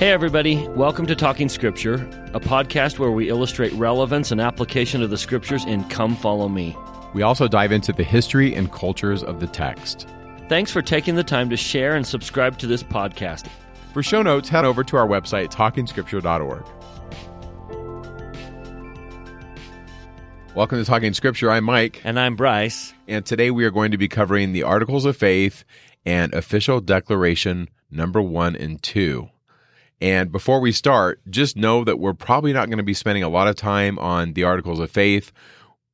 Hey, everybody. Welcome to Talking Scripture, a podcast where we illustrate relevance and application of the scriptures in Come Follow Me. We also dive into the history and cultures of the text. Thanks for taking the time to share and subscribe to this podcast. For show notes, head over to our website, talkingscripture.org. Welcome to Talking Scripture. I'm Mike. And I'm Bryce. And today we are going to be covering the Articles of Faith and Official Declaration number one and two. And before we start, just know that we're probably not going to be spending a lot of time on the Articles of Faith.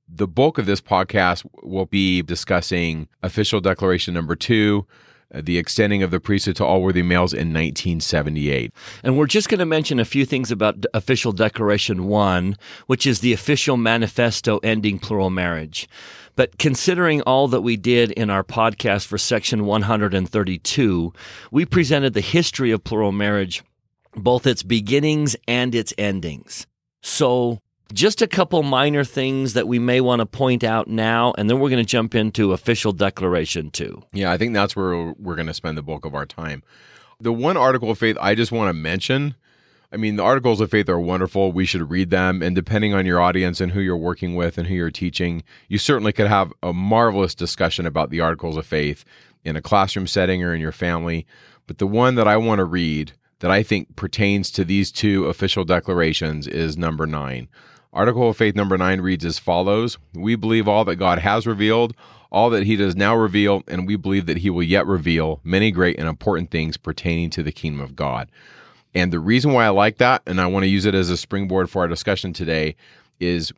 The bulk of this podcast will be discussing Official Declaration number two, uh, the extending of the priesthood to all worthy males in 1978. And we're just going to mention a few things about Official Declaration 1, which is the official manifesto ending plural marriage. But considering all that we did in our podcast for section 132, we presented the history of plural marriage both its beginnings and its endings. So, just a couple minor things that we may want to point out now, and then we're going to jump into official declaration too. Yeah, I think that's where we're going to spend the bulk of our time. The one article of faith I just want to mention I mean, the articles of faith are wonderful. We should read them. And depending on your audience and who you're working with and who you're teaching, you certainly could have a marvelous discussion about the articles of faith in a classroom setting or in your family. But the one that I want to read that I think pertains to these two official declarations is number nine. Article of Faith number nine reads as follows We believe all that God has revealed, all that he does now reveal, and we believe that he will yet reveal many great and important things pertaining to the kingdom of God. And the reason why I like that, and I want to use it as a springboard for our discussion today, is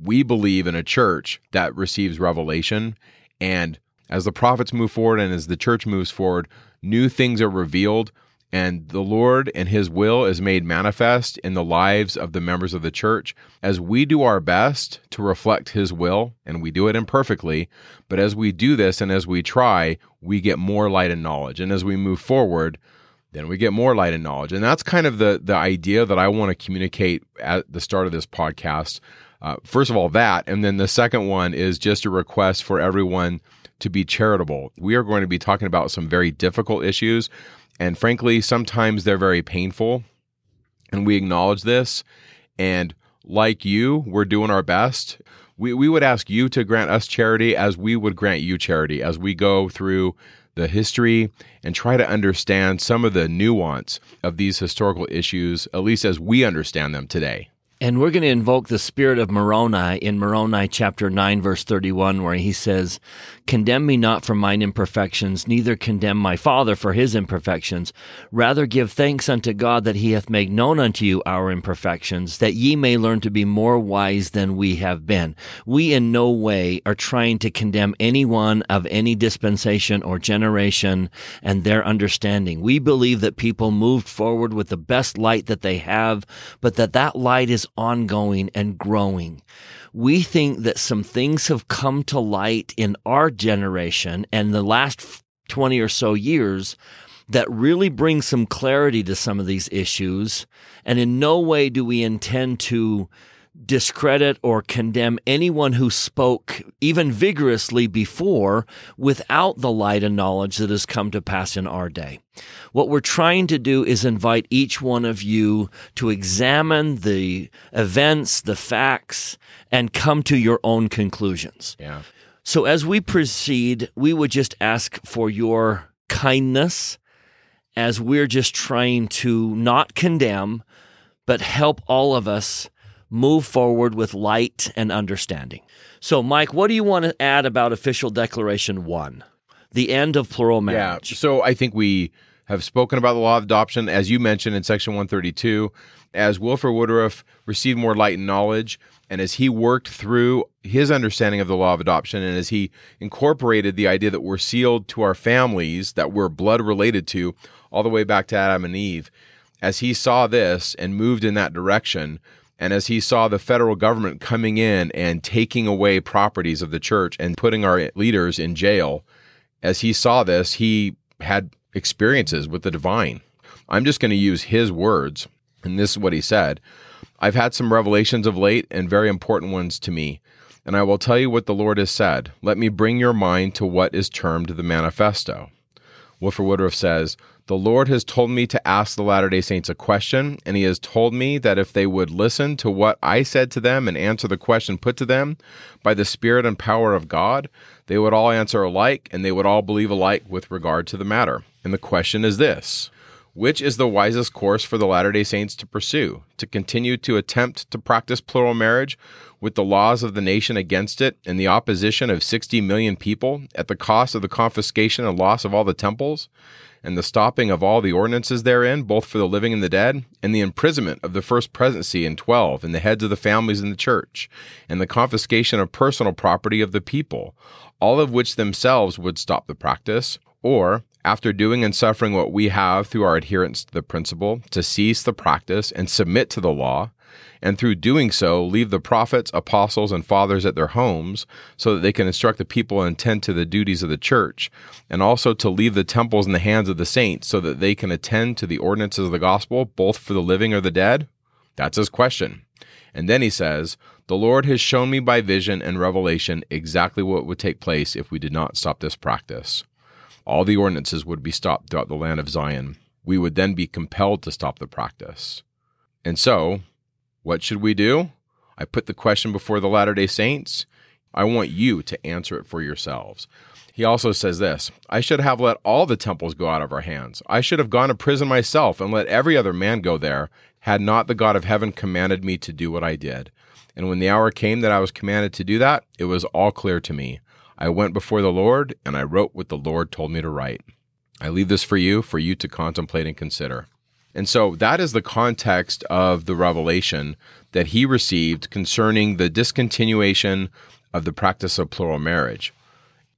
we believe in a church that receives revelation. And as the prophets move forward and as the church moves forward, new things are revealed and the Lord and His will is made manifest in the lives of the members of the church as we do our best to reflect His will, and we do it imperfectly. But as we do this and as we try, we get more light and knowledge. And as we move forward, then we get more light and knowledge. And that's kind of the, the idea that I want to communicate at the start of this podcast. Uh, first of all, that. And then the second one is just a request for everyone to be charitable. We are going to be talking about some very difficult issues and frankly, sometimes they're very painful. And we acknowledge this. And like you, we're doing our best. We, we would ask you to grant us charity as we would grant you charity as we go through the history and try to understand some of the nuance of these historical issues, at least as we understand them today. And we're going to invoke the spirit of Moroni in Moroni chapter 9, verse 31, where he says, Condemn me not for mine imperfections, neither condemn my Father for his imperfections. Rather give thanks unto God that he hath made known unto you our imperfections, that ye may learn to be more wise than we have been. We in no way are trying to condemn anyone of any dispensation or generation and their understanding. We believe that people moved forward with the best light that they have, but that that light is ongoing and growing. We think that some things have come to light in our generation and the last 20 or so years that really bring some clarity to some of these issues. And in no way do we intend to discredit or condemn anyone who spoke even vigorously before without the light and knowledge that has come to pass in our day. What we're trying to do is invite each one of you to examine the events, the facts, and come to your own conclusions. Yeah. So as we proceed, we would just ask for your kindness as we're just trying to not condemn, but help all of us move forward with light and understanding. So, Mike, what do you want to add about Official Declaration 1? The end of plural marriage. Yeah. So, I think we have spoken about the law of adoption, as you mentioned in section 132. As Wilford Woodruff received more light and knowledge, and as he worked through his understanding of the law of adoption, and as he incorporated the idea that we're sealed to our families, that we're blood related to, all the way back to Adam and Eve, as he saw this and moved in that direction, and as he saw the federal government coming in and taking away properties of the church and putting our leaders in jail, as he saw this, he had experiences with the divine. I'm just going to use his words, and this is what he said I've had some revelations of late and very important ones to me, and I will tell you what the Lord has said. Let me bring your mind to what is termed the manifesto. Wilford Woodruff says, The Lord has told me to ask the Latter day Saints a question, and He has told me that if they would listen to what I said to them and answer the question put to them by the Spirit and power of God, they would all answer alike and they would all believe alike with regard to the matter. And the question is this which is the wisest course for the Latter day Saints to pursue? To continue to attempt to practice plural marriage with the laws of the nation against it and the opposition of 60 million people at the cost of the confiscation and loss of all the temples? And the stopping of all the ordinances therein, both for the living and the dead, and the imprisonment of the first presidency and twelve, and the heads of the families in the church, and the confiscation of personal property of the people, all of which themselves would stop the practice, or after doing and suffering what we have through our adherence to the principle, to cease the practice and submit to the law, and through doing so, leave the prophets, apostles, and fathers at their homes so that they can instruct the people and attend to the duties of the church, and also to leave the temples in the hands of the saints so that they can attend to the ordinances of the gospel, both for the living or the dead? That's his question. And then he says, The Lord has shown me by vision and revelation exactly what would take place if we did not stop this practice all the ordinances would be stopped throughout the land of Zion. We would then be compelled to stop the practice. And so, what should we do? I put the question before the Latter day Saints. I want you to answer it for yourselves. He also says this I should have let all the temples go out of our hands. I should have gone to prison myself and let every other man go there, had not the God of heaven commanded me to do what I did. And when the hour came that I was commanded to do that, it was all clear to me. I went before the Lord and I wrote what the Lord told me to write. I leave this for you, for you to contemplate and consider. And so that is the context of the revelation that he received concerning the discontinuation of the practice of plural marriage.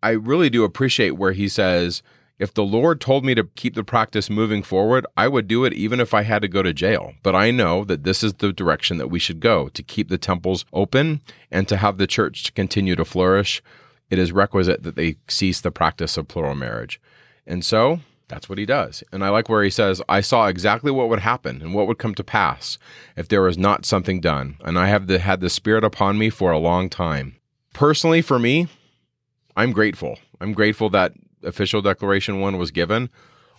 I really do appreciate where he says, if the Lord told me to keep the practice moving forward, I would do it even if I had to go to jail. But I know that this is the direction that we should go to keep the temples open and to have the church to continue to flourish it is requisite that they cease the practice of plural marriage. And so that's what he does. And I like where he says, I saw exactly what would happen and what would come to pass if there was not something done. And I have the, had the Spirit upon me for a long time. Personally, for me, I'm grateful. I'm grateful that official declaration one was given.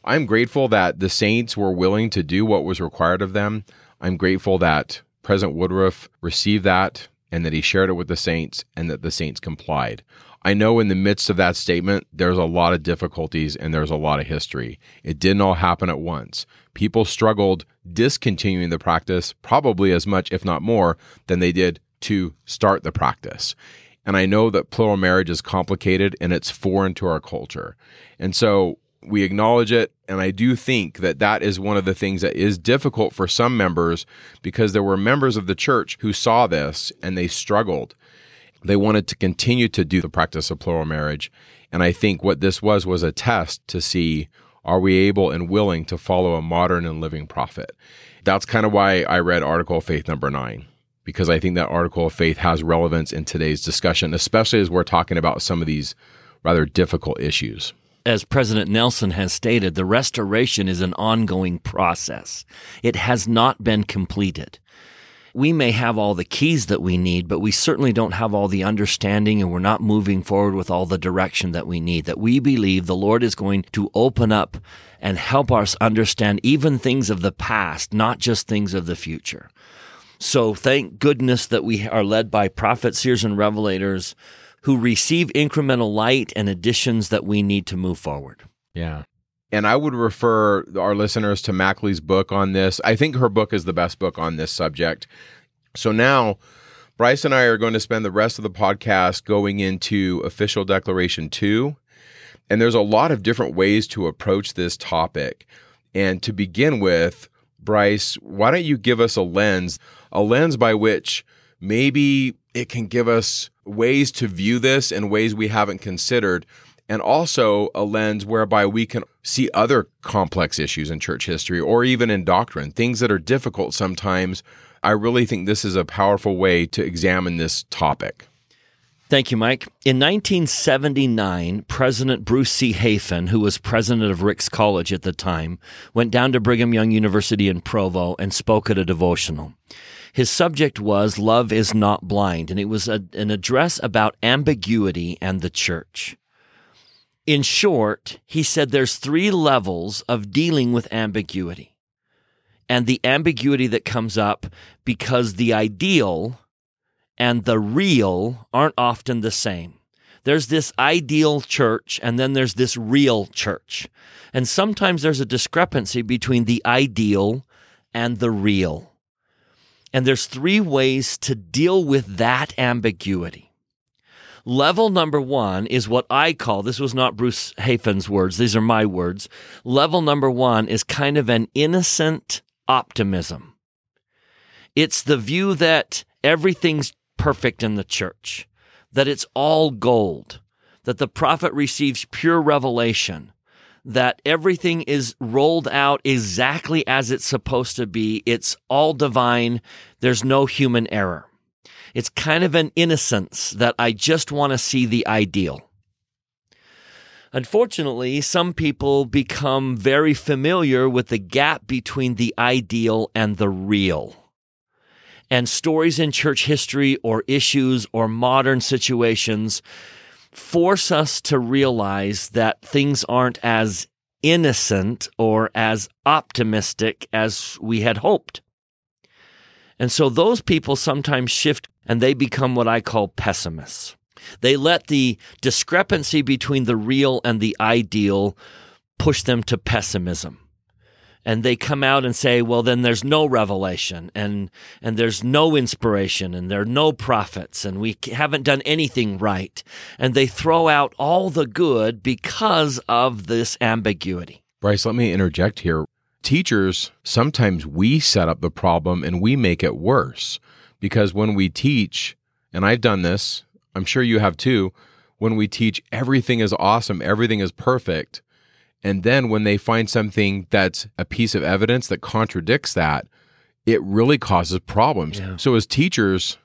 I'm grateful that the saints were willing to do what was required of them. I'm grateful that President Woodruff received that and that he shared it with the saints and that the saints complied. I know in the midst of that statement, there's a lot of difficulties and there's a lot of history. It didn't all happen at once. People struggled discontinuing the practice probably as much, if not more, than they did to start the practice. And I know that plural marriage is complicated and it's foreign to our culture. And so we acknowledge it. And I do think that that is one of the things that is difficult for some members because there were members of the church who saw this and they struggled they wanted to continue to do the practice of plural marriage. And I think what this was was a test to see are we able and willing to follow a modern and living prophet? That's kind of why I read Article of Faith number nine, because I think that Article of Faith has relevance in today's discussion, especially as we're talking about some of these rather difficult issues. As President Nelson has stated, the restoration is an ongoing process. It has not been completed we may have all the keys that we need, but we certainly don't have all the understanding and we're not moving forward with all the direction that we need. That we believe the Lord is going to open up and help us understand even things of the past, not just things of the future. So thank goodness that we are led by prophets, seers, and revelators who receive incremental light and additions that we need to move forward. Yeah. And I would refer our listeners to Mackley's book on this. I think her book is the best book on this subject. So now, Bryce and I are going to spend the rest of the podcast going into official declaration two. And there's a lot of different ways to approach this topic. And to begin with, Bryce, why don't you give us a lens, a lens by which maybe it can give us ways to view this in ways we haven't considered and also a lens whereby we can see other complex issues in church history or even in doctrine, things that are difficult sometimes. I really think this is a powerful way to examine this topic. Thank you, Mike. In 1979, President Bruce C. Hafen, who was president of Ricks College at the time, went down to Brigham Young University in Provo and spoke at a devotional. His subject was Love is Not Blind, and it was a, an address about ambiguity and the church In short, he said there's three levels of dealing with ambiguity. And the ambiguity that comes up because the ideal and the real aren't often the same. There's this ideal church and then there's this real church. And sometimes there's a discrepancy between the ideal and the real. And there's three ways to deal with that ambiguity. Level number one is what I call this was not Bruce Hafen's words, these are my words. Level number one is kind of an innocent optimism. It's the view that everything's perfect in the church, that it's all gold, that the prophet receives pure revelation, that everything is rolled out exactly as it's supposed to be. It's all divine. There's no human error. It's kind of an innocence that I just want to see the ideal. Unfortunately, some people become very familiar with the gap between the ideal and the real. And stories in church history or issues or modern situations force us to realize that things aren't as innocent or as optimistic as we had hoped. And so those people sometimes shift and they become what I call pessimists. They let the discrepancy between the real and the ideal push them to pessimism and they come out and say, well, then there's no revelation and, and there's no inspiration and there are no prophets and we haven't done anything right. And they throw out all the good because of this ambiguity. Bryce, let me interject here. Teachers, sometimes we set up the problem and we make it worse because when we teach, and I've done this, I'm sure you have too, when we teach everything is awesome, everything is perfect, and then when they find something that's a piece of evidence that contradicts that, it really causes problems. Yeah. So as teachers,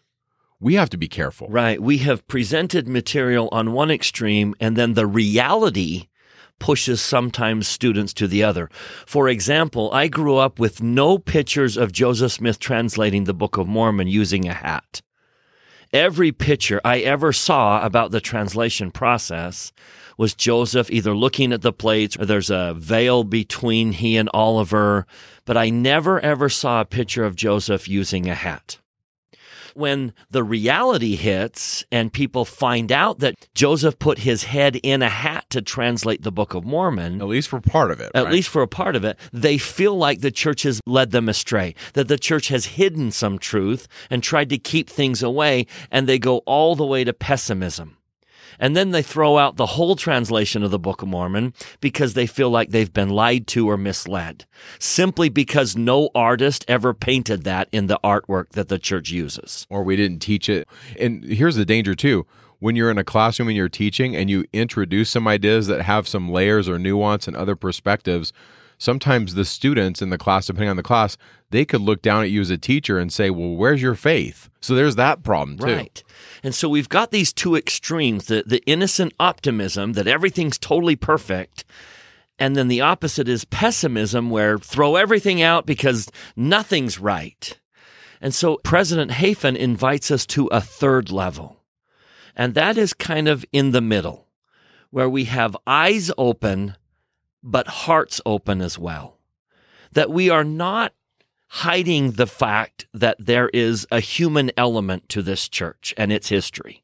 we have to be careful. Right. We have presented material on one extreme and then the reality pushes sometimes students to the other. For example, I grew up with no pictures of Joseph Smith translating the Book of Mormon using a hat. Every picture I ever saw about the translation process was Joseph either looking at the plates or there's a veil between he and Oliver, but I never ever saw a picture of Joseph using a hat. When the reality hits and people find out that Joseph put his head in a hat to translate the Book of Mormon, at least for part of it, at right? least for a part of it, they feel like the church has led them astray, that the church has hidden some truth and tried to keep things away, and they go all the way to pessimism. And then they throw out the whole translation of the Book of Mormon because they feel like they've been lied to or misled, simply because no artist ever painted that in the artwork that the church uses. Or we didn't teach it. And here's the danger, too. When you're in a classroom and you're teaching and you introduce some ideas that have some layers or nuance and other perspectives, sometimes the students in the class, depending on the class, they could look down at you as a teacher and say, Well, where's your faith? So there's that problem too. Right. And so we've got these two extremes the, the innocent optimism that everything's totally perfect. And then the opposite is pessimism, where throw everything out because nothing's right. And so President Hafen invites us to a third level. And that is kind of in the middle, where we have eyes open but hearts open as well. That we are not hiding the fact that there is a human element to this church and its history.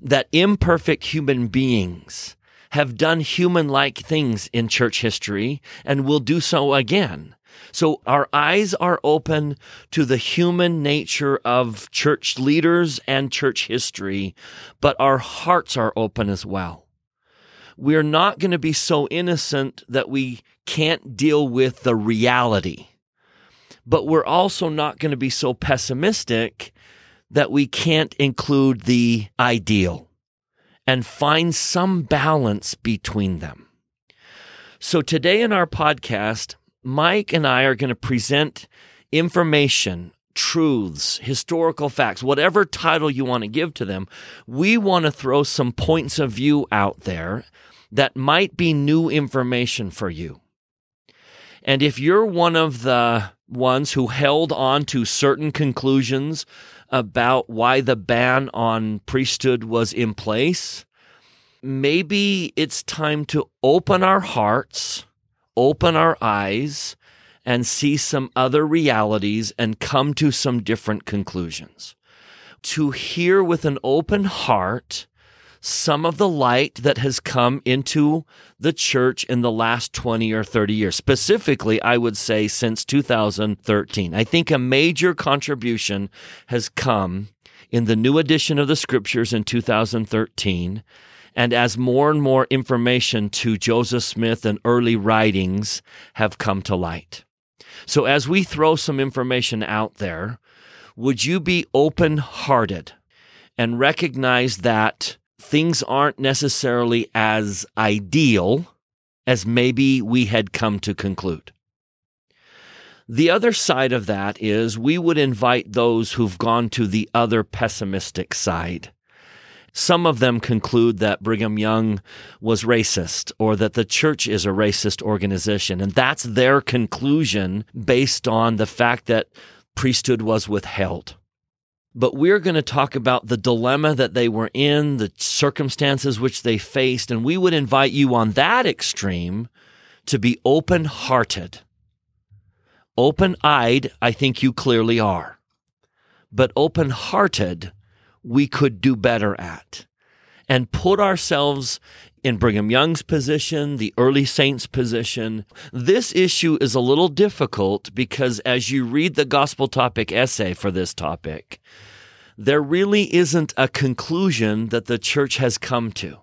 That imperfect human beings have done human like things in church history and will do so again. So our eyes are open to the human nature of church leaders and church history, but our hearts are open as well we're not going to be so innocent that we can't deal with the reality. But we're also not going to be so pessimistic that we can't include the ideal and find some balance between them. So today in our podcast, Mike and I are going to present information truths, historical facts, whatever title you want to give to them, we want to throw some points of view out there that might be new information for you. And if you're one of the ones who held on to certain conclusions about why the ban on priesthood was in place, maybe it's time to open our hearts, open our eyes, and see some other realities and come to some different conclusions. To hear with an open heart some of the light that has come into the church in the last 20 or 30 years. Specifically, I would say since 2013. I think a major contribution has come in the new edition of the scriptures in 2013. And as more and more information to Joseph Smith and early writings have come to light. So as we throw some information out there, would you be open hearted and recognize that things aren't necessarily as ideal as maybe we had come to conclude? The other side of that is we would invite those who've gone to the other pessimistic side. Some of them conclude that Brigham Young was racist or that the church is a racist organization. And that's their conclusion based on the fact that priesthood was withheld. But we're going to talk about the dilemma that they were in, the circumstances which they faced, and we would invite you on that extreme to be open hearted Open eyed, I think you clearly are. But open hearted, we could do better at. And put ourselves in Brigham Young's position, the early saints' position. This issue is a little difficult because as you read the gospel topic essay for this topic, there really isn't a conclusion that the church has come to.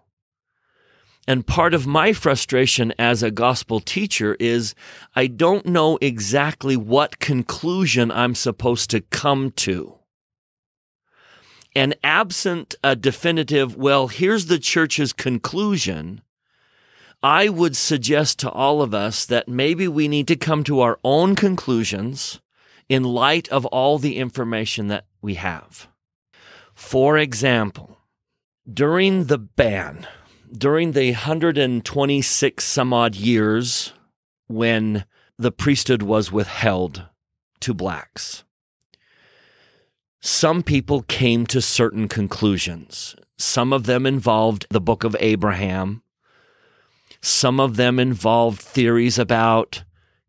And part of my frustration as a gospel teacher is I don't know exactly what conclusion I'm supposed to come to. And absent a definitive, well, here's the church's conclusion, I would suggest to all of us that maybe we need to come to our own conclusions in light of all the information that we have. For example, during the ban, during the 126 some odd years when the priesthood was withheld to blacks, some people came to certain conclusions. Some of them involved the book of Abraham. Some of them involved theories about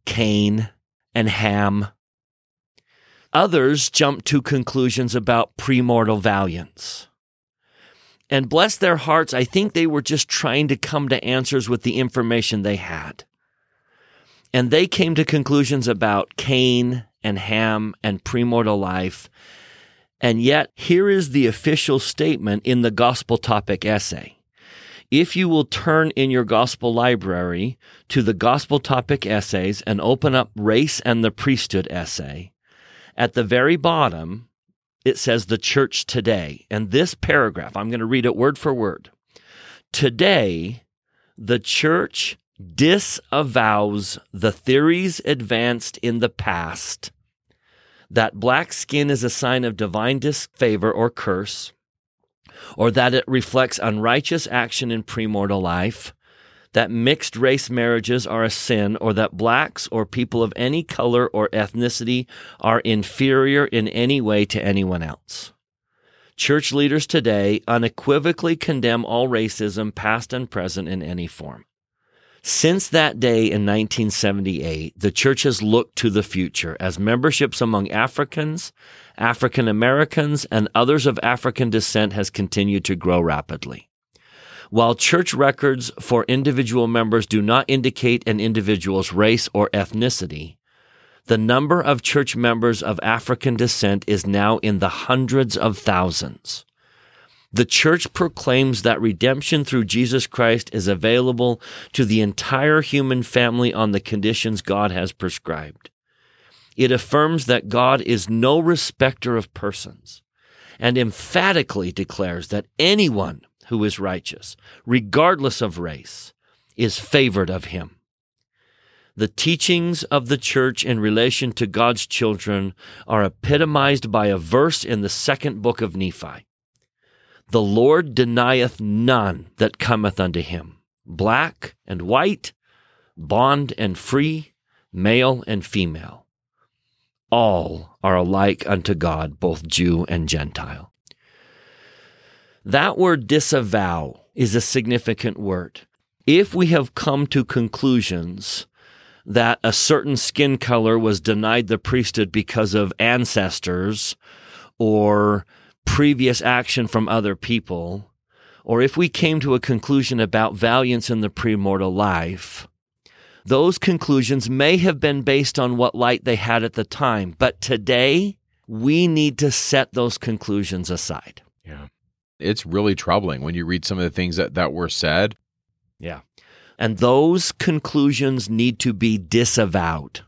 Cain and Ham. Others jumped to conclusions about premortal valiance. And bless their hearts, I think they were just trying to come to answers with the information they had. And they came to conclusions about Cain and Ham and premortal life. And yet, here is the official statement in the gospel topic essay. If you will turn in your gospel library to the gospel topic essays and open up race and the priesthood essay, at the very bottom, it says the church today. And this paragraph, I'm going to read it word for word. Today, the church disavows the theories advanced in the past that black skin is a sign of divine disfavor or curse, or that it reflects unrighteous action in premortal life, that mixed race marriages are a sin or that blacks or people of any color or ethnicity are inferior in any way to anyone else. Church leaders today unequivocally condemn all racism, past and present, in any form. Since that day in 1978, the church has looked to the future as memberships among Africans, African Americans, and others of African descent has continued to grow rapidly. While church records for individual members do not indicate an individual's race or ethnicity, the number of church members of African descent is now in the hundreds of thousands. The church proclaims that redemption through Jesus Christ is available to the entire human family on the conditions God has prescribed. It affirms that God is no respecter of persons and emphatically declares that anyone who is righteous, regardless of race, is favored of him. The teachings of the church in relation to God's children are epitomized by a verse in the second book of Nephi. The Lord denieth none that cometh unto him, black and white, bond and free, male and female. All are alike unto God, both Jew and Gentile. That word disavow is a significant word. If we have come to conclusions that a certain skin color was denied the priesthood because of ancestors or previous action from other people, or if we came to a conclusion about valiance in the premortal life, those conclusions may have been based on what light they had at the time. But today, we need to set those conclusions aside. Yeah. It's really troubling when you read some of the things that, that were said. Yeah. And those conclusions need to be disavowed.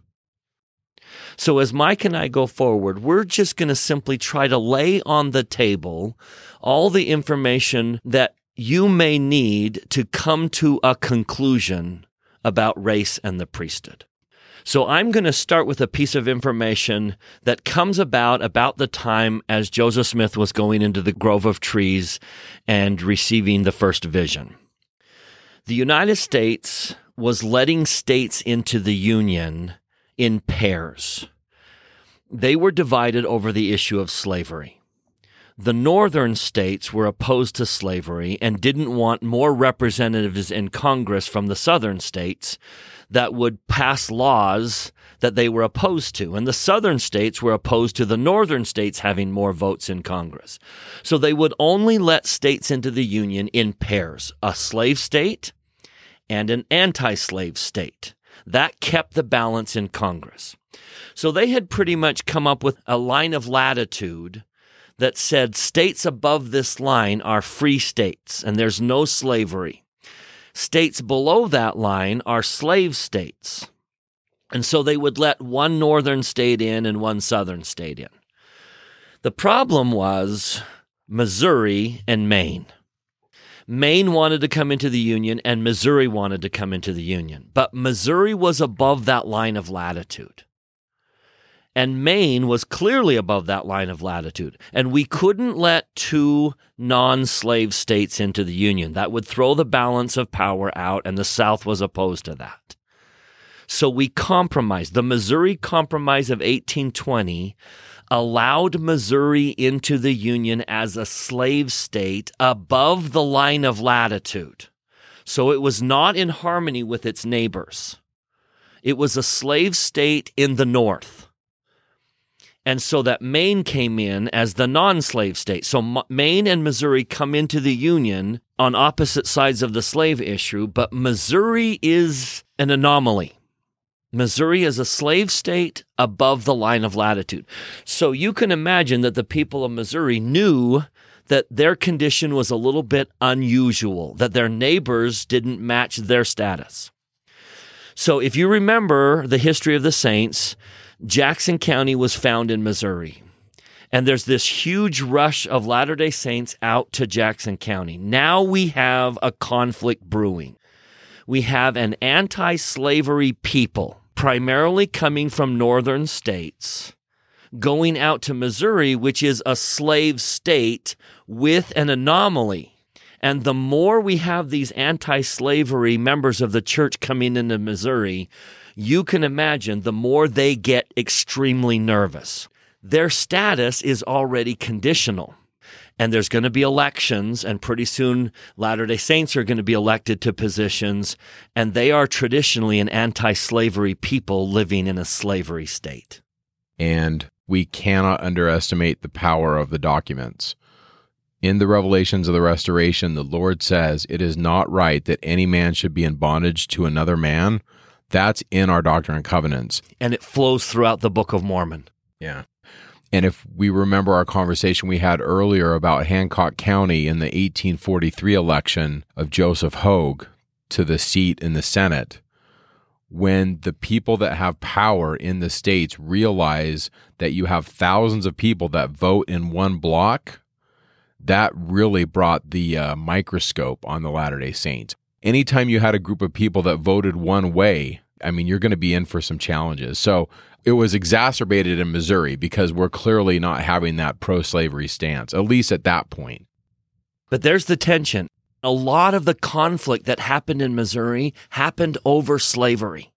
So, as Mike and I go forward, we're just going to simply try to lay on the table all the information that you may need to come to a conclusion about race and the priesthood. So I'm going to start with a piece of information that comes about about the time as Joseph Smith was going into the grove of trees and receiving the first vision. The United States was letting states into the Union in pairs. They were divided over the issue of slavery. The northern states were opposed to slavery and didn't want more representatives in Congress from the southern states that would pass laws that they were opposed to. And the southern states were opposed to the northern states having more votes in Congress. So they would only let states into the Union in pairs a slave state and an anti slave state. That kept the balance in Congress. So they had pretty much come up with a line of latitude that said states above this line are free states and there's no slavery. States below that line are slave states. And so they would let one northern state in and one southern state in. The problem was Missouri and Maine. Maine wanted to come into the Union and Missouri wanted to come into the Union. But Missouri was above that line of latitude and Maine was clearly above that line of latitude. And we couldn't let two non slave states into the Union. That would throw the balance of power out, and the South was opposed to that. So we compromised. The Missouri Compromise of 1820 allowed Missouri into the Union as a slave state above the line of latitude. So it was not in harmony with its neighbors. It was a slave state in the North and so that Maine came in as the non slave state. So Maine and Missouri come into the Union on opposite sides of the slave issue, but Missouri is an anomaly. Missouri is a slave state above the line of latitude. So you can imagine that the people of Missouri knew that their condition was a little bit unusual, that their neighbors didn't match their status. So if you remember the history of the saints, Jackson County was found in Missouri. And there's this huge rush of Latter day Saints out to Jackson County. Now we have a conflict brewing. We have an anti slavery people, primarily coming from northern states, going out to Missouri, which is a slave state with an anomaly. And the more we have these anti slavery members of the church coming into Missouri, you can imagine the more they get extremely nervous. Their status is already conditional. And there's going to be elections, and pretty soon Latter day Saints are going to be elected to positions, and they are traditionally an anti slavery people living in a slavery state. And we cannot underestimate the power of the documents. In the revelations of the restoration, the Lord says, It is not right that any man should be in bondage to another man. That's in our Doctrine and Covenants. And it flows throughout the Book of Mormon. Yeah. And if we remember our conversation we had earlier about Hancock County in the 1843 election of Joseph Hoge to the seat in the Senate, when the people that have power in the states realize that you have thousands of people that vote in one block, that really brought the uh, microscope on the Latter day Saints. Anytime you had a group of people that voted one way, I mean, you're going to be in for some challenges. So it was exacerbated in Missouri because we're clearly not having that pro slavery stance, at least at that point. But there's the tension. A lot of the conflict that happened in Missouri happened over slavery.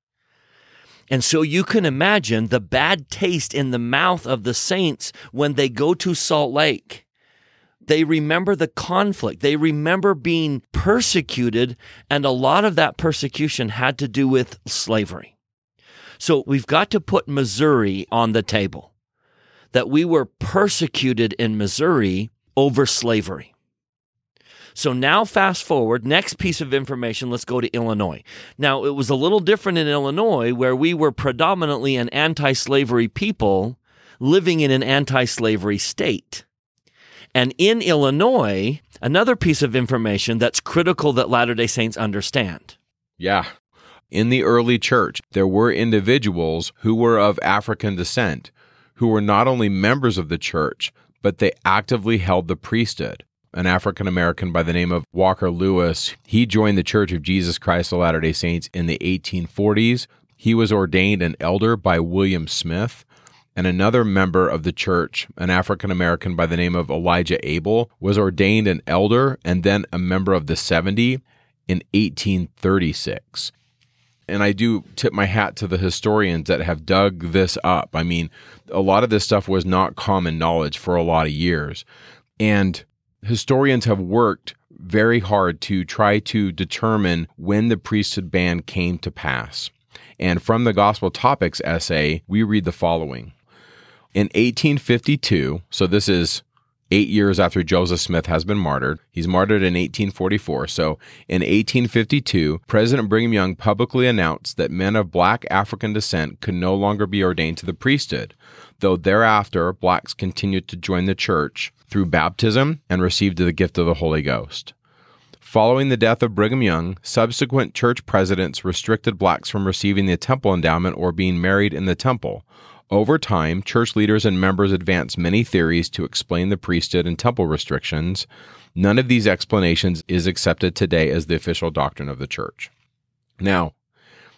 And so you can imagine the bad taste in the mouth of the saints when they go to Salt Lake They remember the conflict. They remember being persecuted, and a lot of that persecution had to do with slavery. So we've got to put Missouri on the table that we were persecuted in Missouri over slavery. So now, fast forward, next piece of information, let's go to Illinois. Now, it was a little different in Illinois where we were predominantly an anti slavery people living in an anti slavery state. And in Illinois, another piece of information that's critical that Latter day Saints understand. Yeah. In the early church, there were individuals who were of African descent who were not only members of the church, but they actively held the priesthood. An African American by the name of Walker Lewis, he joined the Church of Jesus Christ of Latter day Saints in the 1840s. He was ordained an elder by William Smith. And another member of the church, an African American by the name of Elijah Abel, was ordained an elder and then a member of the 70 in 1836 and I do tip my hat to the historians that have dug this up. I mean, a lot of this stuff was not common knowledge for a lot of years. And historians have worked very hard to try to determine when the priesthood ban came to pass. And from the Gospel Topics essay, we read the following. In 1852, so this is eight years after Joseph Smith has been martyred. He's martyred in 1844. So in 1852, President Brigham Young publicly announced that men of black African descent could no longer be ordained to the priesthood, though thereafter blacks continued to join the church through baptism and received the gift of the Holy Ghost. Following the death of Brigham Young, subsequent church presidents restricted blacks from receiving the temple endowment or being married in the temple, over time, church leaders and members advanced many theories to explain the priesthood and temple restrictions. None of these explanations is accepted today as the official doctrine of the church. Now,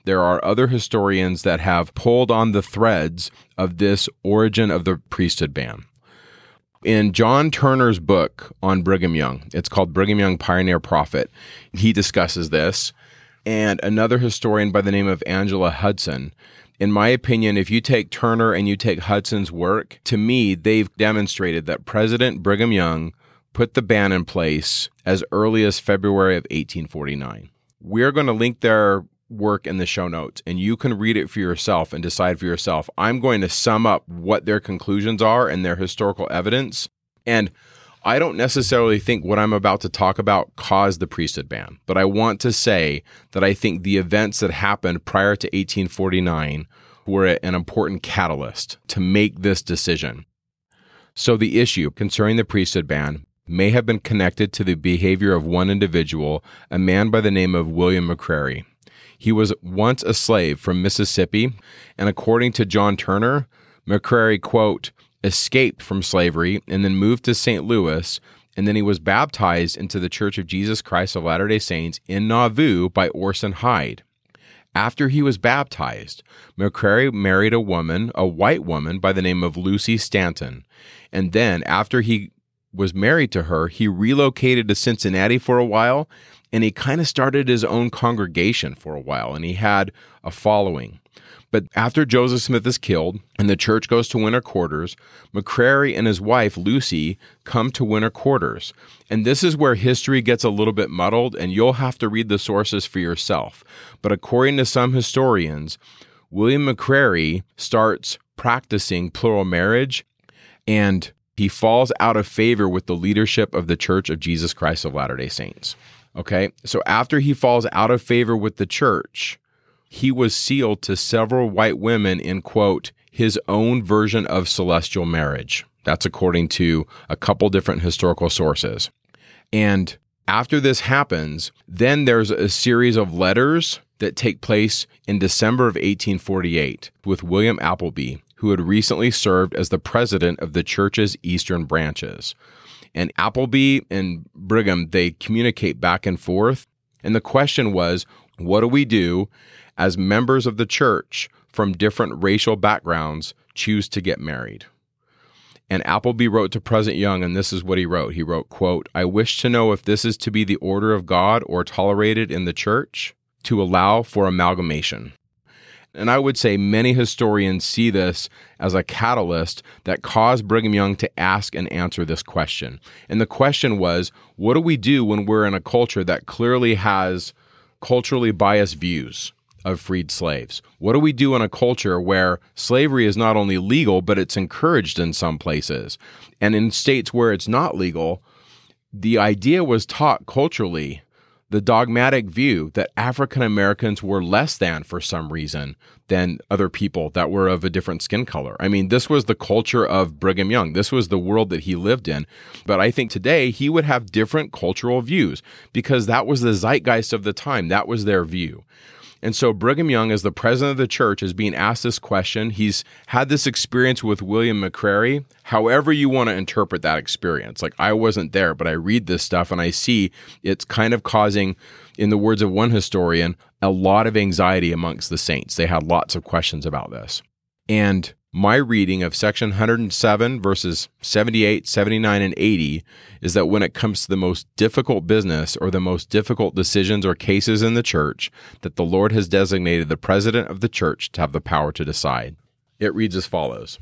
there are other historians that have pulled on the threads of this origin of the priesthood ban. In John Turner's book on Brigham Young, it's called Brigham Young Pioneer Prophet, he discusses this. And another historian by the name of Angela Hudson in my opinion, if you take Turner and you take Hudson's work, to me, they've demonstrated that President Brigham Young put the ban in place as early as February of 1849. We're going to link their work in the show notes and you can read it for yourself and decide for yourself. I'm going to sum up what their conclusions are and their historical evidence. And I don't necessarily think what I'm about to talk about caused the priesthood ban, but I want to say that I think the events that happened prior to 1849 were an important catalyst to make this decision. So the issue concerning the priesthood ban may have been connected to the behavior of one individual, a man by the name of William McCrary. He was once a slave from Mississippi, and according to John Turner, McCrary, quote, escaped from slavery and then moved to St. Louis. And then he was baptized into the Church of Jesus Christ of Latter day Saints in Nauvoo by Orson Hyde. After he was baptized, McCrary married a woman, a white woman by the name of Lucy Stanton. And then, after he was married to her, he relocated to Cincinnati for a while and he kind of started his own congregation for a while and he had a following. But after Joseph Smith is killed and the church goes to winter quarters, McCrary and his wife, Lucy, come to winter quarters. And this is where history gets a little bit muddled, and you'll have to read the sources for yourself. But according to some historians, William McCrary starts practicing plural marriage and he falls out of favor with the leadership of the Church of Jesus Christ of Latter day Saints. Okay, so after he falls out of favor with the church, he was sealed to several white women in quote his own version of celestial marriage. That's according to a couple different historical sources. And after this happens, then there's a series of letters that take place in December of 1848 with William Appleby, who had recently served as the president of the church's eastern branches. And Appleby and Brigham, they communicate back and forth. And the question was, what do we do as members of the church from different racial backgrounds choose to get married. And Appleby wrote to President Young, and this is what he wrote. He wrote, quote, I wish to know if this is to be the order of God or tolerated in the church to allow for amalgamation. And I would say many historians see this as a catalyst that caused Brigham Young to ask and answer this question. And the question was what do we do when we're in a culture that clearly has culturally biased views? Of freed slaves. What do we do in a culture where slavery is not only legal, but it's encouraged in some places? And in states where it's not legal, the idea was taught culturally the dogmatic view that African Americans were less than for some reason than other people that were of a different skin color. I mean, this was the culture of Brigham Young. This was the world that he lived in. But I think today he would have different cultural views because that was the zeitgeist of the time. That was their view. And so Brigham Young, as the president of the church, is being asked this question. He's had this experience with William McCrary. However, you want to interpret that experience. Like, I wasn't there, but I read this stuff and I see it's kind of causing, in the words of one historian, a lot of anxiety amongst the saints. They had lots of questions about this. And my reading of section 107, verses 78, 79, and 80 is that when it comes to the most difficult business or the most difficult decisions or cases in the church, that the Lord has designated the president of the church to have the power to decide. It reads as follows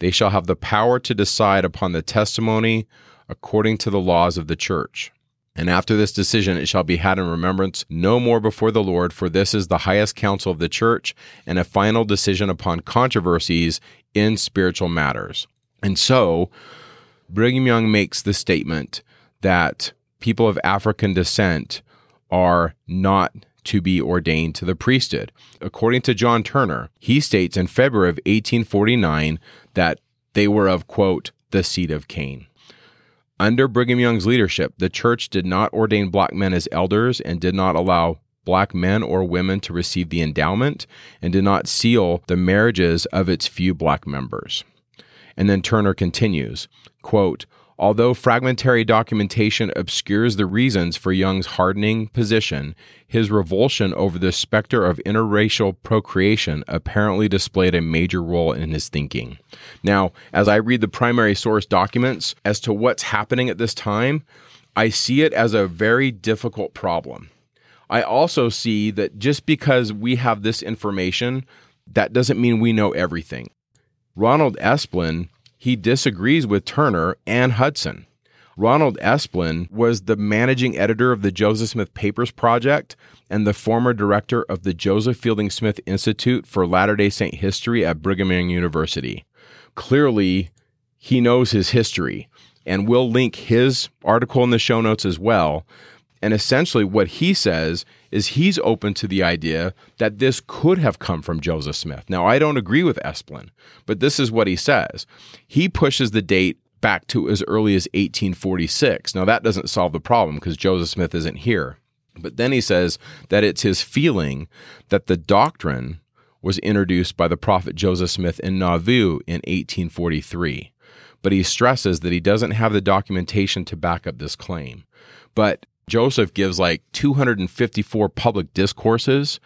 They shall have the power to decide upon the testimony according to the laws of the church and after this decision, it shall be had in remembrance no more before the Lord, for this is the highest council of the church and a final decision upon controversies in spiritual matters. And so, Brigham Young makes the statement that people of African descent are not to be ordained to the priesthood. According to John Turner, he states in February of 1849 that they were of, quote, the seed of Cain. Under Brigham Young's leadership, the church did not ordain black men as elders and did not allow black men or women to receive the endowment and did not seal the marriages of its few black members. And then Turner continues, quote, Although fragmentary documentation obscures the reasons for Young's hardening position, his revulsion over the specter of interracial procreation apparently displayed a major role in his thinking. Now, as I read the primary source documents as to what's happening at this time, I see it as a very difficult problem. I also see that just because we have this information, that doesn't mean we know everything. Ronald Esplin he disagrees with Turner and Hudson. Ronald Esplin was the managing editor of the Joseph Smith Papers Project and the former director of the Joseph Fielding Smith Institute for Latter day Saint History at Brigham Young University. Clearly, he knows his history, and we'll link his article in the show notes as well. And essentially, what he says is he's open to the idea that this could have come from Joseph Smith. Now, I don't agree with Esplin, but this is what he says. He pushes the date back to as early as 1846. Now, that doesn't solve the problem because Joseph Smith isn't here. But then he says that it's his feeling that the doctrine was introduced by the prophet Joseph Smith in Nauvoo in 1843. But he stresses that he doesn't have the documentation to back up this claim. But Joseph gives like 254 public discourses.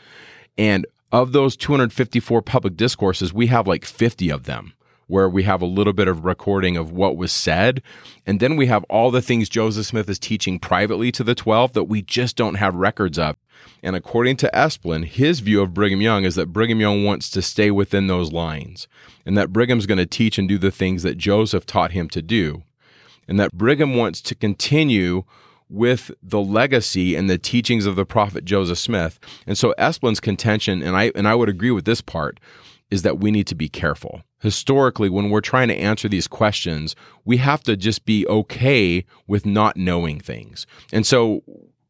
And of those 254 public discourses, we have like 50 of them where we have a little bit of recording of what was said. And then we have all the things Joseph Smith is teaching privately to the 12 that we just don't have records of. And according to Esplin, his view of Brigham Young is that Brigham Young wants to stay within those lines and that Brigham's going to teach and do the things that Joseph taught him to do. And that Brigham wants to continue with the legacy and the teachings of the prophet Joseph Smith. And so Esplin's contention, and I and I would agree with this part, is that we need to be careful. Historically, when we're trying to answer these questions, we have to just be okay with not knowing things. And so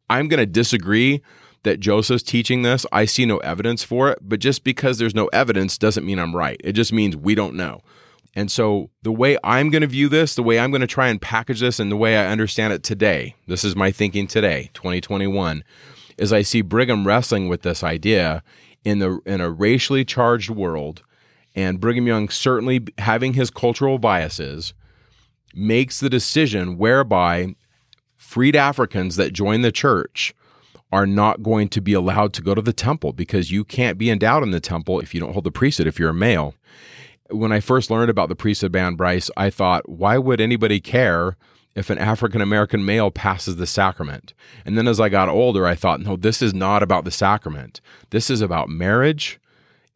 I'm going to disagree that Joseph's teaching this. I see no evidence for it, but just because there's no evidence doesn't mean I'm right. It just means we don't know. And so, the way I'm going to view this, the way I'm going to try and package this, and the way I understand it today, this is my thinking today, 2021, is I see Brigham wrestling with this idea in the in a racially charged world, and Brigham Young certainly having his cultural biases makes the decision whereby freed Africans that join the church are not going to be allowed to go to the temple because you can't be endowed in the temple if you don't hold the priesthood if you're a male when I first learned about the priesthood ban, Bryce, I thought, why would anybody care if an African American male passes the sacrament? And then as I got older, I thought, no, this is not about the sacrament. This is about marriage.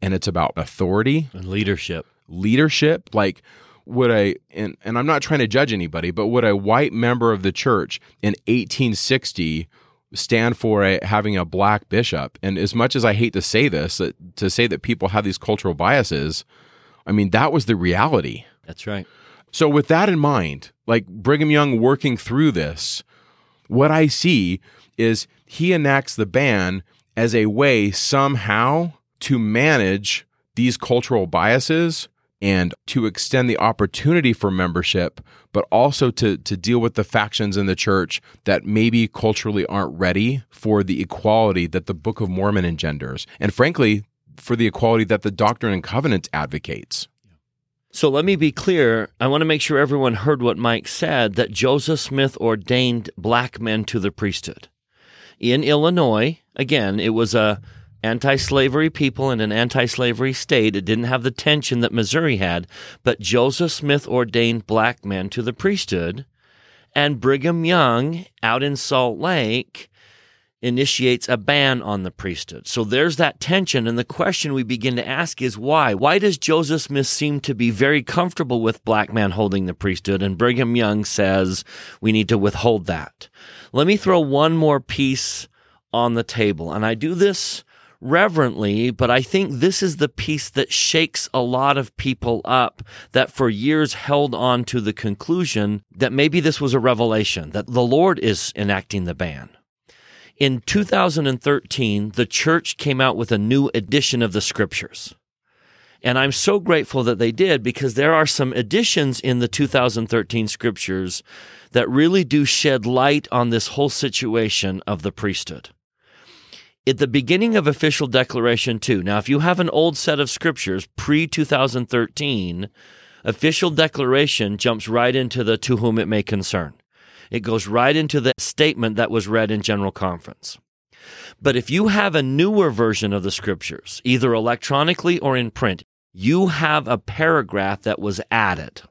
and it's about authority and leadership. Leadership, like would a and, and I'm not trying to judge anybody, but would a white member of the church in 1860 stand for a, having a black bishop? And as much as I hate to say this, to say that people have these cultural biases, I mean that was the reality. That's right. So with that in mind, like Brigham Young working through this, what I see is he enacts the ban as a way somehow to manage these cultural biases and to extend the opportunity for membership, but also to, to deal with the factions in the church that maybe culturally aren't ready for the equality that the Book of Mormon engenders. And frankly, for the equality that the Doctrine and Covenants advocates. So let me be clear. I want to make sure everyone heard what Mike said that Joseph Smith ordained black men to the priesthood. In Illinois, again, it was a anti-slavery people in an anti-slavery state. It didn't have the tension that Missouri had, but Joseph Smith ordained black men to the priesthood, and Brigham Young out in Salt Lake initiates a ban on the priesthood. So there's that tension. And the question we begin to ask is why? Why does Joseph Smith seem to be very comfortable with black men holding the priesthood? And Brigham Young says we need to withhold that. Let me throw one more piece on the table. And I do this reverently, but I think this is the piece that shakes a lot of people up that for years held on to the conclusion that maybe this was a revelation, that the Lord is enacting the ban. In 2013, the church came out with a new edition of the scriptures. And I'm so grateful that they did because there are some additions in the 2013 scriptures that really do shed light on this whole situation of the priesthood at the beginning of official declaration 2 now if you have an old set of scriptures pre 2013 official declaration jumps right into the to whom it may concern it goes right into the statement that was read in general conference but if you have a newer version of the scriptures either electronically or in print you have a paragraph that was added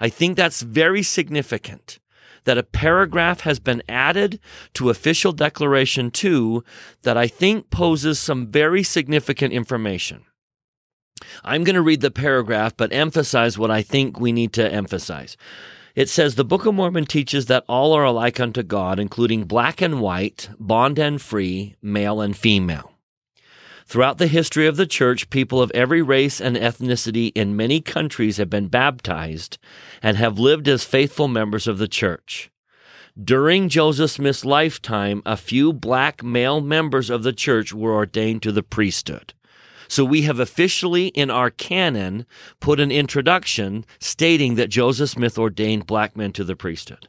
i think that's very significant that a paragraph has been added to official declaration 2 that I think poses some very significant information. I'm going to read the paragraph, but emphasize what I think we need to emphasize. It says the Book of Mormon teaches that all are alike unto God, including black and white, bond and free, male and female. Throughout the history of the church, people of every race and ethnicity in many countries have been baptized and have lived as faithful members of the church. During Joseph Smith's lifetime, a few black male members of the church were ordained to the priesthood. So we have officially in our canon put an introduction stating that Joseph Smith ordained black men to the priesthood.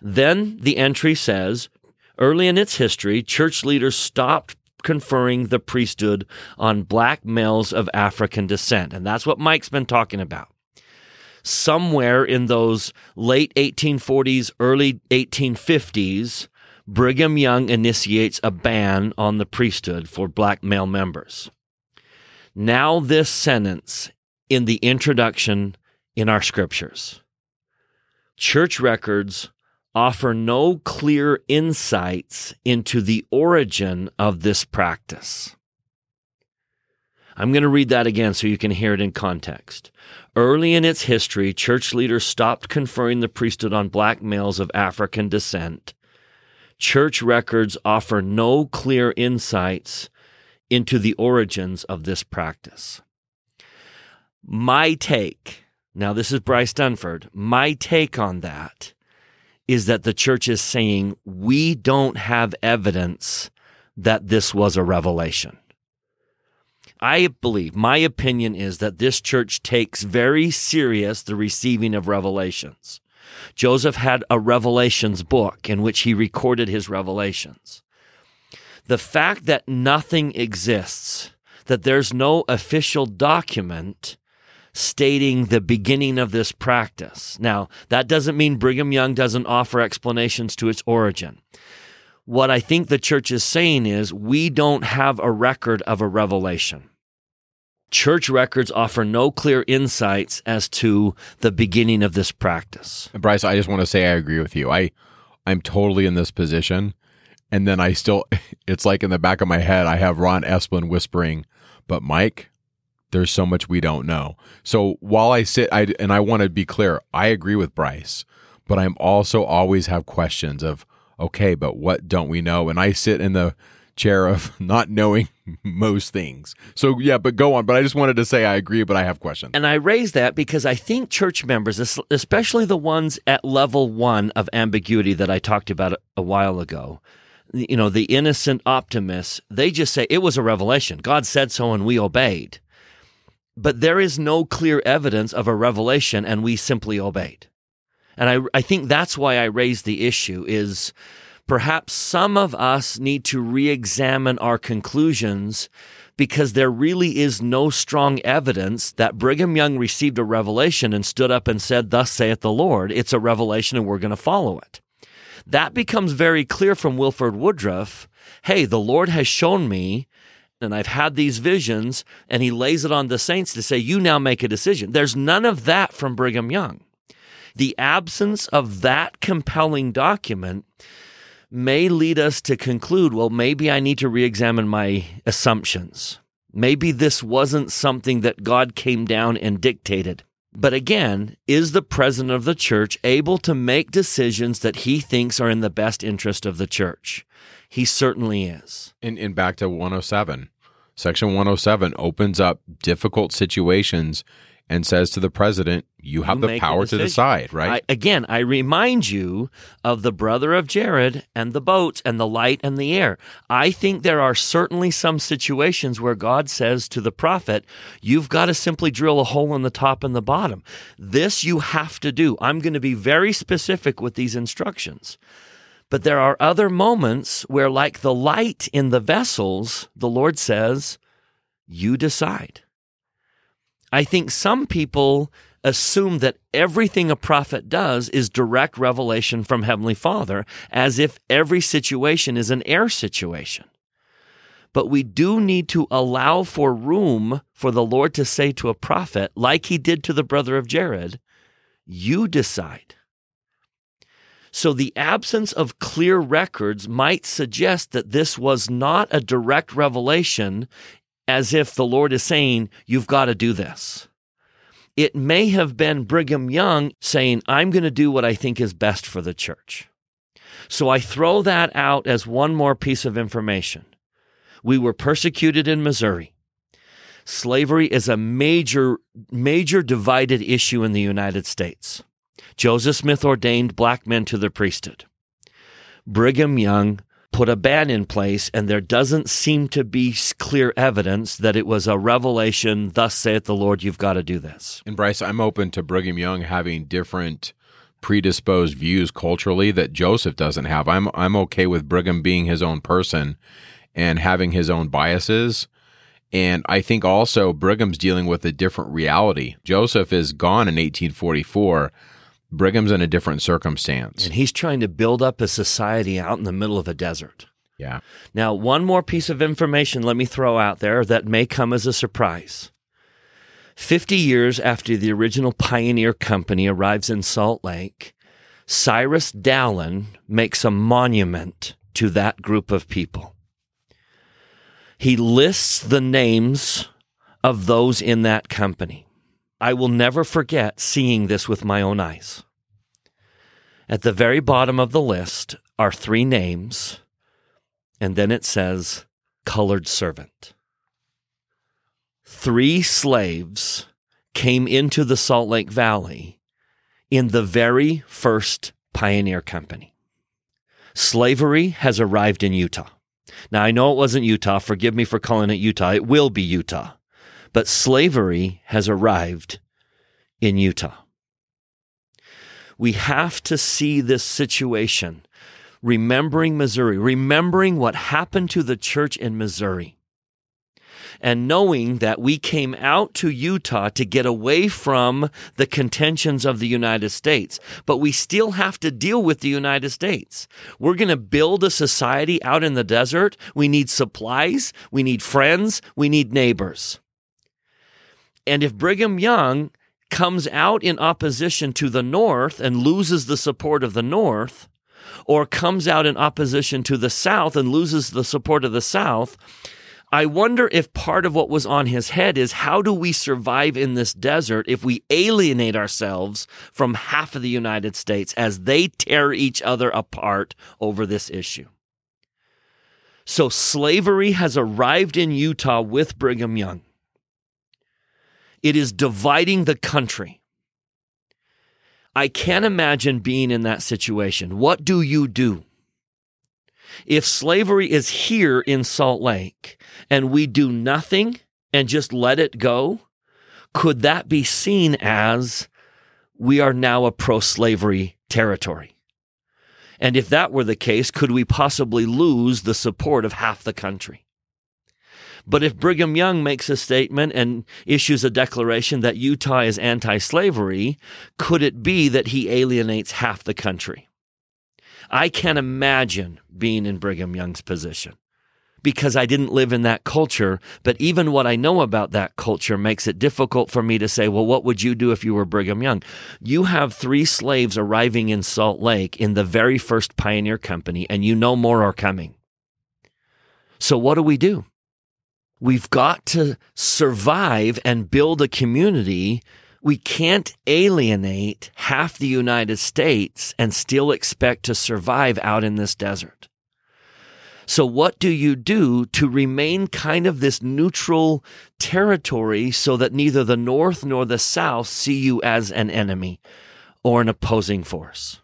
Then the entry says, early in its history, church leaders stopped conferring the priesthood on black males of African descent. And that's what Mike's been talking about. Somewhere in those late 1840s, early 1850s, Brigham Young initiates a ban on the priesthood for black male members. Now, this sentence in the introduction in our scriptures. Church records offer no clear insights into the origin of this practice. I'm going to read that again so you can hear it in context. Early in its history, church leaders stopped conferring the priesthood on black males of African descent. Church records offer no clear insights into the origins of this practice. My take, now this is Bryce Dunford, my take on that is that the church is saying, we don't have evidence that this was a revelation. I believe, my opinion is that this church takes very serious the receiving of revelations. Joseph had a revelations book in which he recorded his revelations. The fact that nothing exists, that there's no official document, stating the beginning of this practice. Now, that doesn't mean Brigham Young doesn't offer explanations to its origin. What I think the church is saying is we don't have a record of a revelation. Church records offer no clear insights as to the beginning of this practice. Bryce, I just want to say I agree with you. I I'm totally in this position. And then I still it's like in the back of my head I have Ron Esplin whispering, But Mike, there's so much we don't know. So while I sit, I and I want to be clear, I agree with Bryce, but I'm also always have questions of okay, but what don't we know? And I sit in the chair of not knowing most things. So yeah, but go on. But I just wanted to say I agree, but I have questions. And I raise that because I think church members, especially the ones at level one of ambiguity that I talked about a while ago, you know, the innocent optimists, they just say it was a revelation. God said so and we obeyed. But there is no clear evidence of a revelation and we simply obeyed. And I, I think that's why I raised the issue is perhaps some of us need to re-examine our conclusions because there really is no strong evidence that Brigham Young received a revelation and stood up and said, Thus saith the Lord. It's a revelation and we're going to follow it. That becomes very clear from Wilford Woodruff. Hey, the Lord has shown me and I've had these visions, and he lays it on the saints to say, You now make a decision. There's none of that from Brigham Young. The absence of that compelling document may lead us to conclude, well, maybe I need to re examine my assumptions. Maybe this wasn't something that God came down and dictated. But again, is the president of the church able to make decisions that he thinks are in the best interest of the church? He certainly is. And, and back to 107. Section 107 opens up difficult situations and says to the president, you have you the power to decide, right? I, again, I remind you of the brother of Jared and the boats and the light and the air. I think there are certainly some situations where God says to the prophet, you've got to simply drill a hole in the top and the bottom. This you have to do. I'm going to be very specific with these instructions. But there are other moments where, like the light in the vessels, the Lord says, you decide. I think some people assume that everything a prophet does is direct revelation from Heavenly Father, as if every situation is an air situation. But we do need to allow for room for the Lord to say to a prophet, like he did to the brother of Jared, you decide. So the absence of clear records might suggest that this was not a direct revelation as if the Lord is saying, You've got to do this. It may have been Brigham Young saying, I'm going to do what I think is best for the church. So I throw that out as one more piece of information. We were persecuted in Missouri. Slavery is a major, major divided issue in the United States. Joseph Smith ordained black men to the priesthood. Brigham Young put a ban in place, and there doesn't seem to be clear evidence that it was a revelation, thus saith the Lord, you've got to do this. And Bryce, I'm open to Brigham Young having different predisposed views culturally that Joseph doesn't have. I'm I'm okay with Brigham being his own person and having his own biases. And I think also Brigham's dealing with a different reality. Joseph is gone in 1844 Brigham's in a different circumstance. And he's trying to build up a society out in the middle of a desert. Yeah. Now, one more piece of information let me throw out there that may come as a surprise. 50 years after the original Pioneer Company arrives in Salt Lake, Cyrus Dallin makes a monument to that group of people. He lists the names of those in that company. I will never forget seeing this with my own eyes. At the very bottom of the list are three names, and then it says colored servant. Three slaves came into the Salt Lake Valley in the very first pioneer company. Slavery has arrived in Utah. Now, I know it wasn't Utah. Forgive me for calling it Utah. It will be Utah but slavery has arrived in Utah. We have to see this situation, remembering Missouri, remembering what happened to the church in Missouri, and knowing that we came out to Utah to get away from the contentions of the United States, but we still have to deal with the United States. We're going to build a society out in the desert. We need supplies. We need friends. We need neighbors. And if Brigham Young comes out in opposition to the North and loses the support of the North, or comes out in opposition to the South and loses the support of the South, I wonder if part of what was on his head is how do we survive in this desert if we alienate ourselves from half of the United States as they tear each other apart over this issue? So slavery has arrived in Utah with Brigham Young. It is dividing the country. I can't imagine being in that situation. What do you do? If slavery is here in Salt Lake and we do nothing and just let it go, could that be seen as we are now a pro slavery territory? And if that were the case, could we possibly lose the support of half the country? But if Brigham Young makes a statement and issues a declaration that Utah is anti slavery, could it be that he alienates half the country? I can't imagine being in Brigham Young's position because I didn't live in that culture. But even what I know about that culture makes it difficult for me to say, well, what would you do if you were Brigham Young? You have three slaves arriving in Salt Lake in the very first pioneer company, and you know more are coming. So what do we do? We've got to survive and build a community we can't alienate half the United States and still expect to survive out in this desert. So, what do you do to remain kind of this neutral territory so that neither the North nor the South see you as an enemy or an opposing force?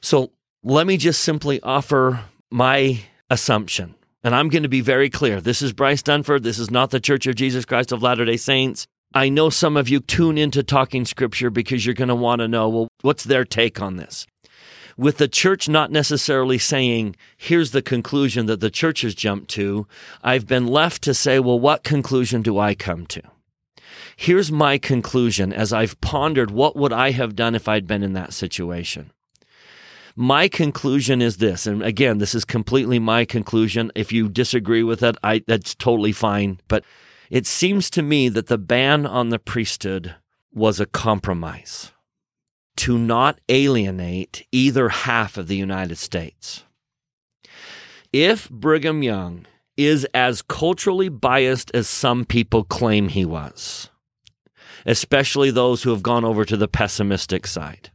So, let me just simply offer my assumption. And I'm going to be very clear. This is Bryce Dunford. This is not the Church of Jesus Christ of Latter day Saints. I know some of you tune into talking scripture because you're going to want to know, well, what's their take on this? With the church not necessarily saying, here's the conclusion that the church has jumped to, I've been left to say, well, what conclusion do I come to? Here's my conclusion as I've pondered what would I have done if I'd been in that situation. My conclusion is this, and again, this is completely my conclusion. If you disagree with it, I, that's totally fine. But it seems to me that the ban on the priesthood was a compromise to not alienate either half of the United States. If Brigham Young is as culturally biased as some people claim he was, especially those who have gone over to the pessimistic side,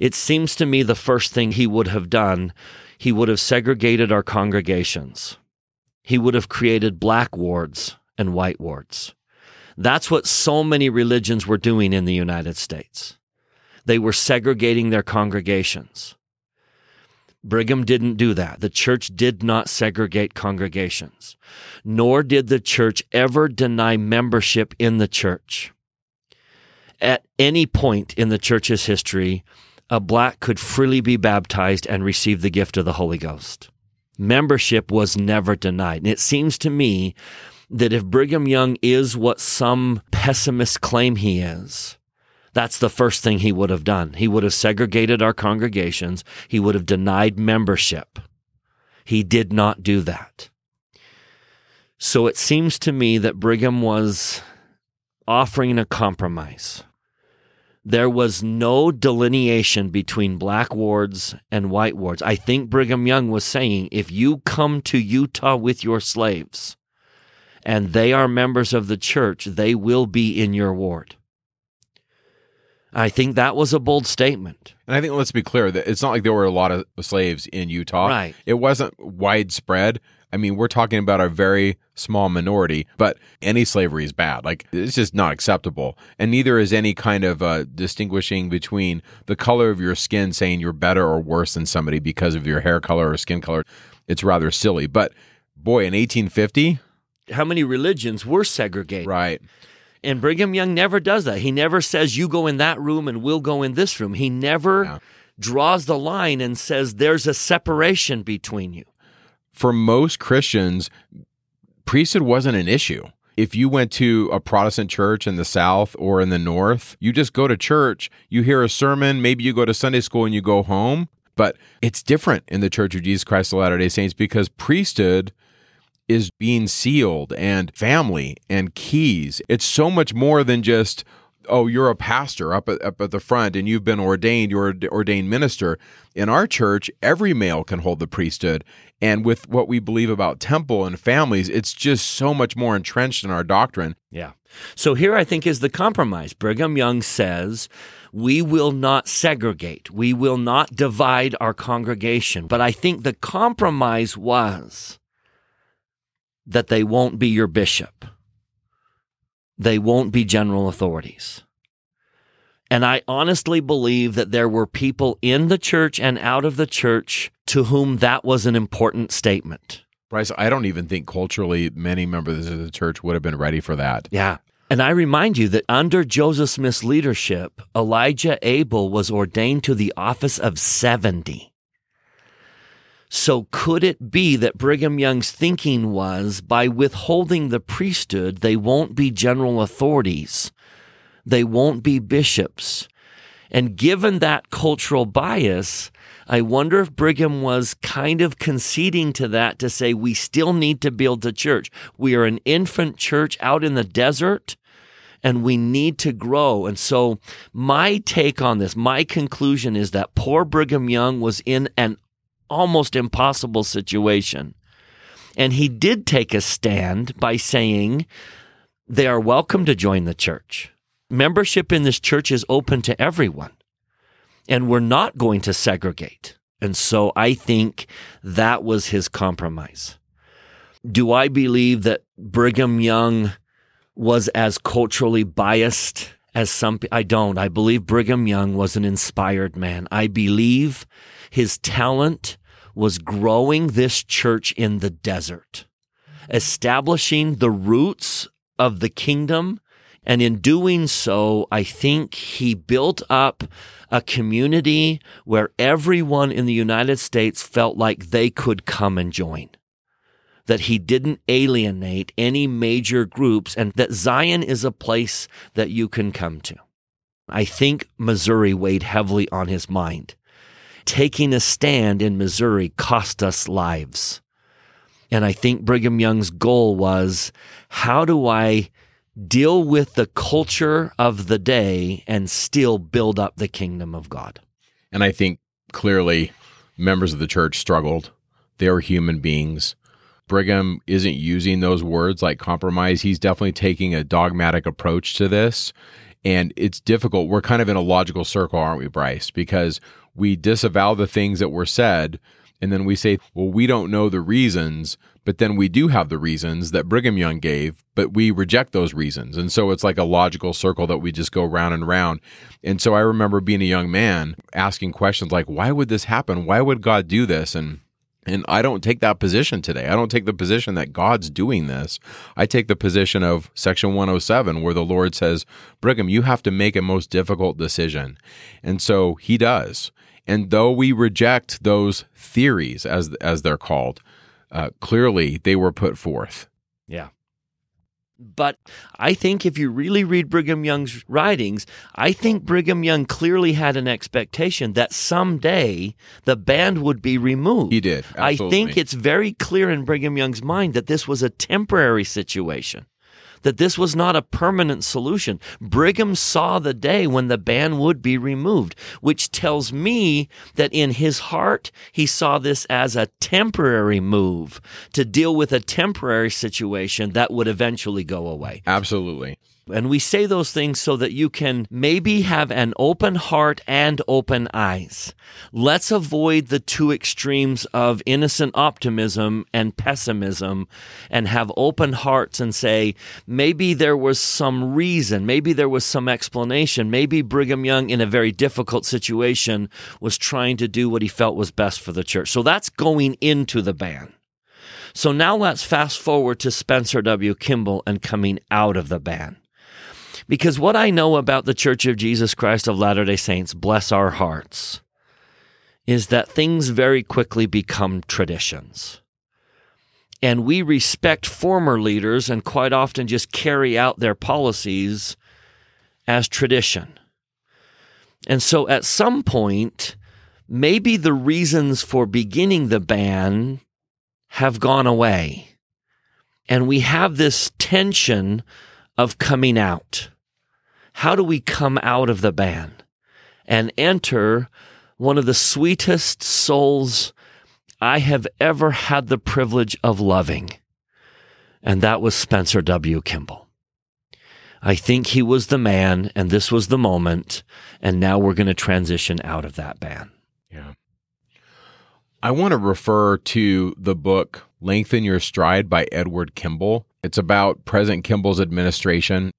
it seems to me the first thing he would have done, he would have segregated our congregations. He would have created black wards and white wards. That's what so many religions were doing in the United States. They were segregating their congregations. Brigham didn't do that. The church did not segregate congregations, nor did the church ever deny membership in the church. At any point in the church's history, a black could freely be baptized and receive the gift of the Holy Ghost. Membership was never denied. And it seems to me that if Brigham Young is what some pessimists claim he is, that's the first thing he would have done. He would have segregated our congregations. He would have denied membership. He did not do that. So it seems to me that Brigham was offering a compromise. There was no delineation between black wards and white wards. I think Brigham Young was saying if you come to Utah with your slaves, and they are members of the church, they will be in your ward. I think that was a bold statement. And I think let's be clear that it's not like there were a lot of slaves in Utah. Right. It wasn't widespread. I mean, we're talking about a very small minority, but any slavery is bad. Like, it's just not acceptable. And neither is any kind of uh, distinguishing between the color of your skin saying you're better or worse than somebody because of your hair color or skin color. It's rather silly. But boy, in 1850, how many religions were segregated. Right. And Brigham Young never does that. He never says, you go in that room and we'll go in this room. He never yeah. draws the line and says, there's a separation between you. For most Christians, priesthood wasn't an issue. If you went to a Protestant church in the South or in the North, you just go to church, you hear a sermon, maybe you go to Sunday school and you go home. But it's different in the Church of Jesus Christ of Latter day Saints because priesthood is being sealed and family and keys. It's so much more than just oh, you're a pastor up at, up at the front and you've been ordained, you're an ordained minister. In our church, every male can hold the priesthood. And with what we believe about temple and families, it's just so much more entrenched in our doctrine. Yeah. So here I think is the compromise. Brigham Young says, we will not segregate. We will not divide our congregation. But I think the compromise was that they won't be your bishop. They won't be general authorities. And I honestly believe that there were people in the church and out of the church to whom that was an important statement. Bryce, I don't even think culturally many members of the church would have been ready for that. Yeah. And I remind you that under Joseph Smith's leadership, Elijah Abel was ordained to the office of 70. So could it be that Brigham Young's thinking was by withholding the priesthood, they won't be general authorities. They won't be bishops. And given that cultural bias, I wonder if Brigham was kind of conceding to that to say we still need to build the church. We are an infant church out in the desert and we need to grow. And so my take on this, my conclusion is that poor Brigham Young was in an almost impossible situation. And he did take a stand by saying they are welcome to join the church. Membership in this church is open to everyone. And we're not going to segregate. And so I think that was his compromise. Do I believe that Brigham Young was as culturally biased as some I don't. I believe Brigham Young was an inspired man. I believe his talent was growing this church in the desert, establishing the roots of the kingdom. And in doing so, I think he built up a community where everyone in the United States felt like they could come and join that he didn't alienate any major groups and that Zion is a place that you can come to. I think Missouri weighed heavily on his mind. Taking a stand in Missouri cost us lives. And I think Brigham Young's goal was how do I deal with the culture of the day and still build up the kingdom of God? And I think clearly members of the church struggled. They were human beings. Brigham isn't using those words like compromise. He's definitely taking a dogmatic approach to this. And it's difficult. We're kind of in a logical circle, aren't we, Bryce? Because we disavow the things that were said. And then we say, well, we don't know the reasons, but then we do have the reasons that Brigham Young gave, but we reject those reasons. And so it's like a logical circle that we just go round and round. And so I remember being a young man asking questions like, why would this happen? Why would God do this? And and I don't take that position today. I don't take the position that God's doing this. I take the position of Section 107, where the Lord says, Brigham, you have to make a most difficult decision. And so he does. And though we reject those theories, as, as they're called, uh, clearly they were put forth. Yeah. But I think if you really read Brigham Young's writings, I think Brigham Young clearly had an expectation that someday the band would be removed. He did. Absolutely. I think it's very clear in Brigham Young's mind that this was a temporary situation that this was not a permanent solution. Brigham saw the day when the ban would be removed, which tells me that in his heart, he saw this as a temporary move to deal with a temporary situation that would eventually go away. Absolutely. And we say those things so that you can maybe have an open heart and open eyes. Let's avoid the two extremes of innocent optimism and pessimism and have open hearts and say, maybe there was some reason, maybe there was some explanation, maybe Brigham Young in a very difficult situation was trying to do what he felt was best for the church. So that's going into the ban. So now let's fast forward to Spencer W. Kimball and coming out of the ban. Because what I know about the Church of Jesus Christ of Latter day Saints, bless our hearts, is that things very quickly become traditions. And we respect former leaders and quite often just carry out their policies as tradition. And so at some point, maybe the reasons for beginning the ban have gone away. And we have this tension of coming out. How do we come out of the ban and enter one of the sweetest souls I have ever had the privilege of loving? And that was Spencer W. Kimball. I think he was the man and this was the moment. And now we're going to transition out of that ban. Yeah. I want to refer to the book Lengthen Your Stride by Edward Kimball. It's about President Kimball's administration.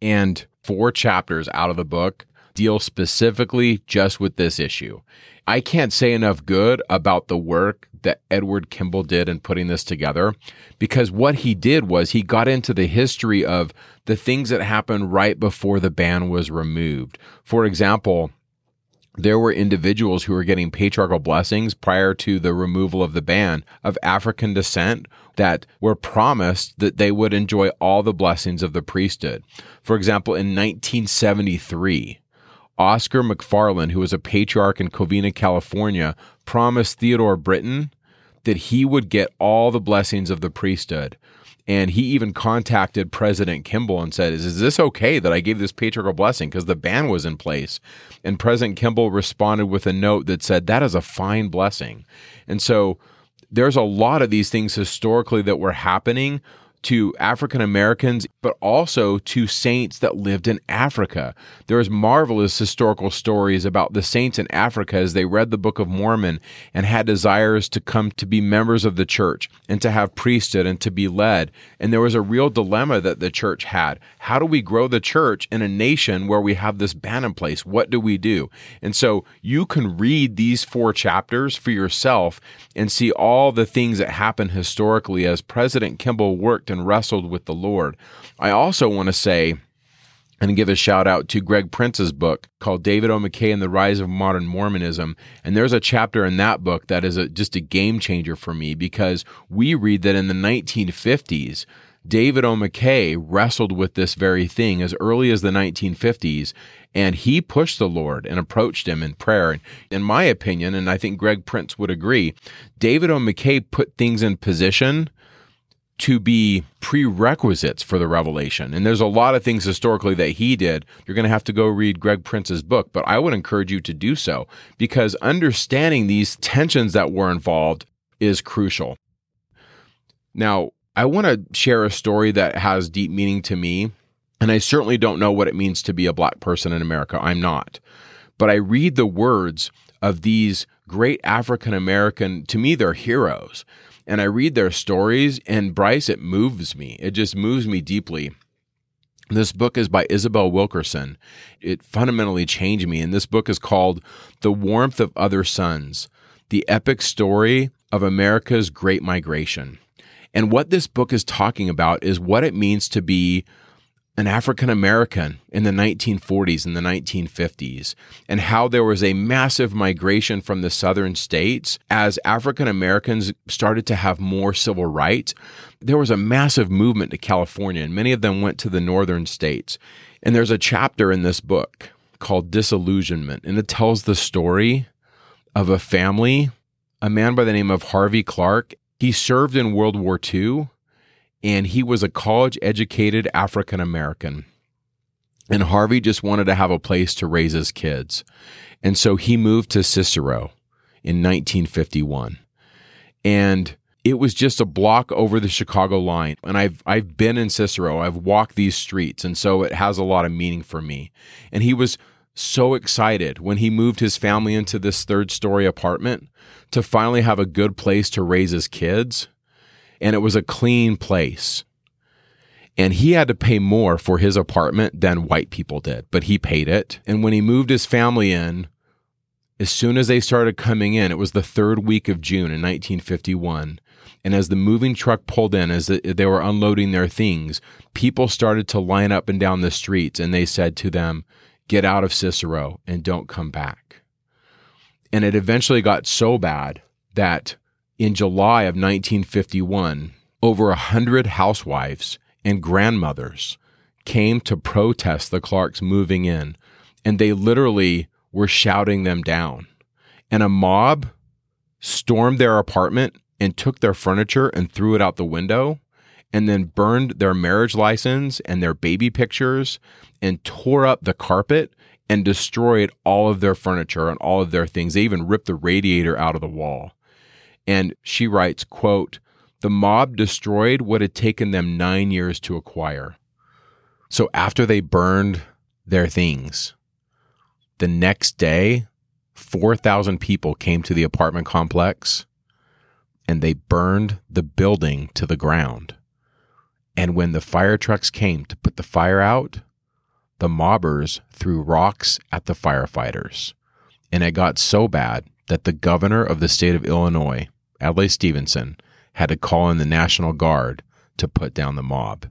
And four chapters out of the book deal specifically just with this issue. I can't say enough good about the work that Edward Kimball did in putting this together because what he did was he got into the history of the things that happened right before the ban was removed. For example, there were individuals who were getting patriarchal blessings prior to the removal of the ban of African descent that were promised that they would enjoy all the blessings of the priesthood. For example, in 1973, Oscar McFarland, who was a patriarch in Covina, California, promised Theodore Britton that he would get all the blessings of the priesthood. And he even contacted President Kimball and said, Is, is this okay that I gave this patriarchal blessing? Because the ban was in place. And President Kimball responded with a note that said, That is a fine blessing. And so there's a lot of these things historically that were happening to African Americans, but also to saints that lived in Africa. There's marvelous historical stories about the saints in Africa as they read the Book of Mormon and had desires to come to be members of the church and to have priesthood and to be led. And there was a real dilemma that the church had. How do we grow the church in a nation where we have this ban in place? What do we do? And so you can read these four chapters for yourself and see all the things that happened historically as President Kimball worked and wrestled with the Lord. I also want to say, and give a shout out to Greg Prince's book called David O. McKay and the Rise of Modern Mormonism. And there's a chapter in that book that is a, just a game changer for me because we read that in the 1950s, David O. McKay wrestled with this very thing as early as the 1950s, and he pushed the Lord and approached him in prayer. And in my opinion, and I think Greg Prince would agree, David O. McKay put things in position to be prerequisites for the revelation. And there's a lot of things historically that he did. You're going to have to go read Greg Prince's book, but I would encourage you to do so because understanding these tensions that were involved is crucial. Now, I want to share a story that has deep meaning to me, and I certainly don't know what it means to be a black person in America. I'm not. But I read the words of these great African American, to me, they're heroes and I read their stories, and Bryce, it moves me. It just moves me deeply. This book is by Isabel Wilkerson. It fundamentally changed me. And this book is called The Warmth of Other Suns The Epic Story of America's Great Migration. And what this book is talking about is what it means to be an African American in the 1940s and the 1950s, and how there was a massive migration from the southern states as African Americans started to have more civil rights. There was a massive movement to California, and many of them went to the northern states. And there's a chapter in this book called Disillusionment, and it tells the story of a family, a man by the name of Harvey Clark. He served in World War II and he was a college educated African American. And Harvey just wanted to have a place to raise his kids. And so he moved to Cicero in 1951. And it was just a block over the Chicago line. And I've I've been in Cicero. I've walked these streets, and so it has a lot of meaning for me. And he was so excited when he moved his family into this third story apartment to finally have a good place to raise his kids and it was a clean place. And he had to pay more for his apartment than white people did, but he paid it. And when he moved his family in, as soon as they started coming in, it was the third week of June in 1951. And as the moving truck pulled in, as they were unloading their things, people started to line up and down the streets and they said to them, Get out of Cicero and don't come back. And it eventually got so bad that in July of 1951, over a hundred housewives and grandmothers came to protest the Clarks moving in, and they literally were shouting them down. And a mob stormed their apartment and took their furniture and threw it out the window. and then burned their marriage license and their baby pictures and tore up the carpet and destroyed all of their furniture and all of their things. They even ripped the radiator out of the wall. And she writes, quote, the mob destroyed what had taken them nine years to acquire. So after they burned their things, the next day, 4,000 people came to the apartment complex and they burned the building to the ground. And when the fire trucks came to put the fire out, the mobbers threw rocks at the firefighters. And it got so bad that the governor of the state of Illinois, Adlai Stevenson, had to call in the National Guard to put down the mob.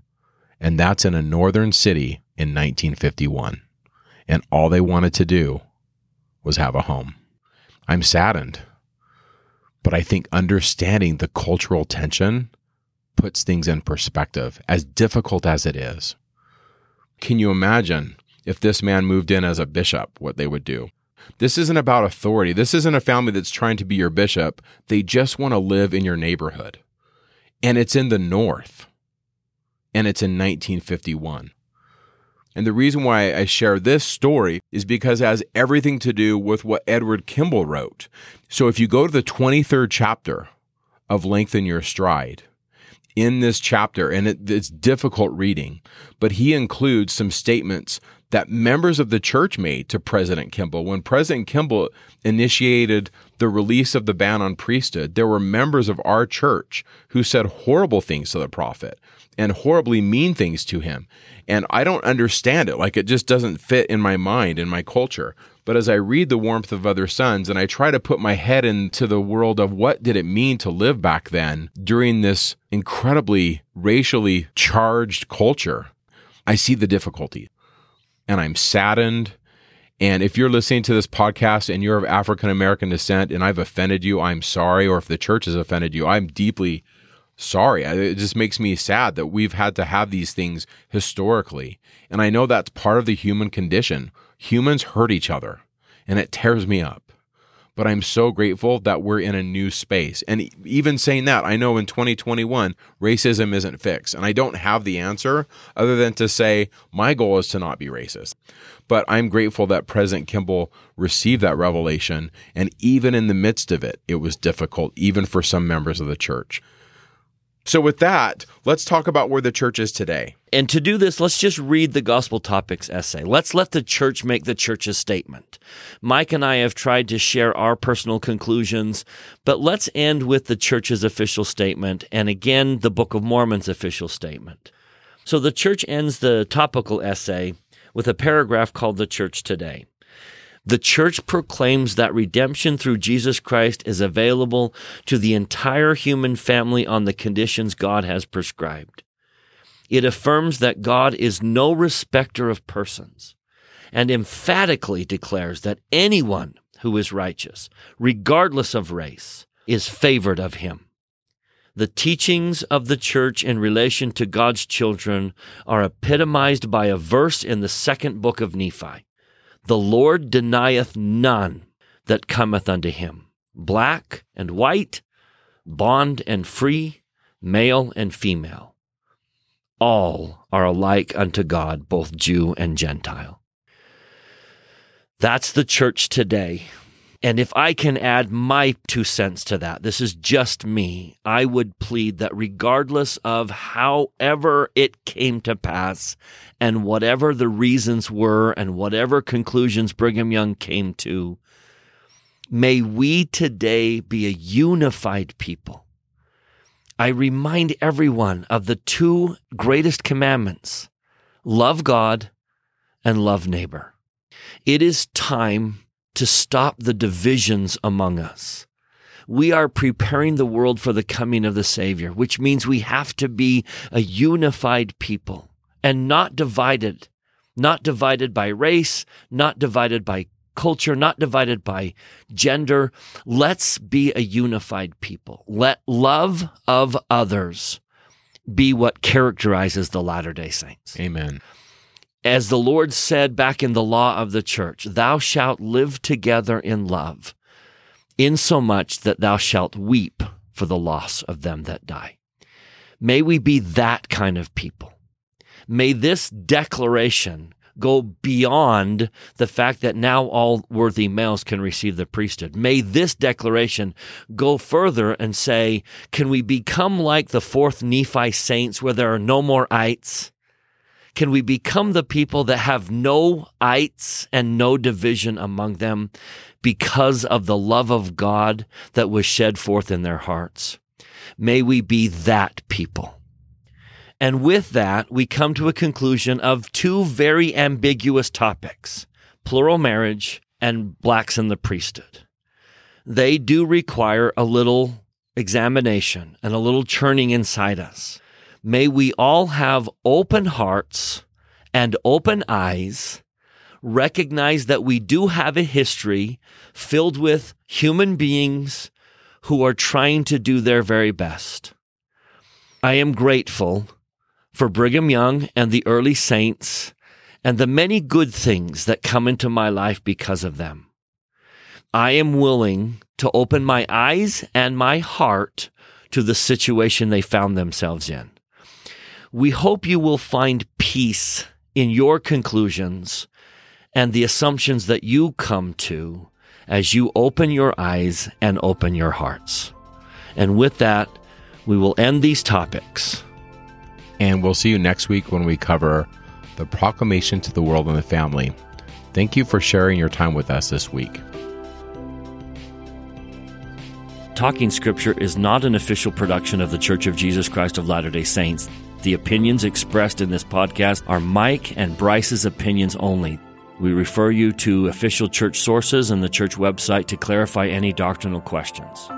And that's in a northern city in 1951. And all they wanted to do was have a home. I'm saddened, but I think understanding the cultural tension puts things in perspective, as difficult as it is. Can you imagine if this man moved in as a bishop, what they would do? This isn't about authority. This isn't a family that's trying to be your bishop. They just want to live in your neighborhood. And it's in the North. And it's in 1951. And the reason why I share this story is because it has everything to do with what Edward Kimball wrote. So if you go to the 23rd chapter of Lengthen Your Stride, in this chapter, and it, it's difficult reading, but he includes some statements that members of the church made to President Kimball. When President Kimball initiated the release of the ban on priesthood, there were members of our church who said horrible things to the prophet and horribly mean things to him. And I don't understand it. Like it just doesn't fit in my mind, in my culture. But as I read The Warmth of Other Suns and I try to put my head into the world of what did it mean to live back then during this incredibly racially charged culture, I see the difficulty and I'm saddened. And if you're listening to this podcast and you're of African American descent and I've offended you, I'm sorry. Or if the church has offended you, I'm deeply sorry. It just makes me sad that we've had to have these things historically. And I know that's part of the human condition. Humans hurt each other and it tears me up but I'm so grateful that we're in a new space. And even saying that, I know in 2021, racism isn't fixed. And I don't have the answer other than to say, my goal is to not be racist. But I'm grateful that President Kimball received that revelation. And even in the midst of it, it was difficult, even for some members of the church. So, with that, let's talk about where the church is today. And to do this, let's just read the Gospel Topics essay. Let's let the church make the church's statement. Mike and I have tried to share our personal conclusions, but let's end with the church's official statement and again, the Book of Mormon's official statement. So, the church ends the topical essay with a paragraph called The Church Today. The church proclaims that redemption through Jesus Christ is available to the entire human family on the conditions God has prescribed. It affirms that God is no respecter of persons and emphatically declares that anyone who is righteous, regardless of race, is favored of him. The teachings of the church in relation to God's children are epitomized by a verse in the second book of Nephi. The Lord denieth none that cometh unto him, black and white, bond and free, male and female. All are alike unto God, both Jew and Gentile. That's the church today. And if I can add my two cents to that, this is just me, I would plead that regardless of however it came to pass and whatever the reasons were and whatever conclusions Brigham Young came to, may we today be a unified people. I remind everyone of the two greatest commandments love God and love neighbor. It is time to stop the divisions among us. We are preparing the world for the coming of the Savior, which means we have to be a unified people and not divided, not divided by race, not divided by culture, not divided by gender. Let's be a unified people. Let love of others be what characterizes the Latter day Saints. Amen. As the Lord said back in the law of the church, thou shalt live together in love, insomuch that thou shalt weep for the loss of them that die. May we be that kind of people. May this declaration go beyond the fact that now all worthy males can receive the priesthood. May this declaration go further and say, can we become like the fourth Nephi saints where there are no more ites? Can we become the people that have no ites and no division among them because of the love of God that was shed forth in their hearts? May we be that people. And with that, we come to a conclusion of two very ambiguous topics plural marriage and blacks in the priesthood. They do require a little examination and a little churning inside us. May we all have open hearts and open eyes, recognize that we do have a history filled with human beings who are trying to do their very best. I am grateful for Brigham Young and the early saints and the many good things that come into my life because of them. I am willing to open my eyes and my heart to the situation they found themselves in. We hope you will find peace in your conclusions and the assumptions that you come to as you open your eyes and open your hearts. And with that, we will end these topics. And we'll see you next week when we cover the proclamation to the world and the family. Thank you for sharing your time with us this week. Talking Scripture is not an official production of The Church of Jesus Christ of Latter day Saints. The opinions expressed in this podcast are Mike and Bryce's opinions only. We refer you to official church sources and the church website to clarify any doctrinal questions.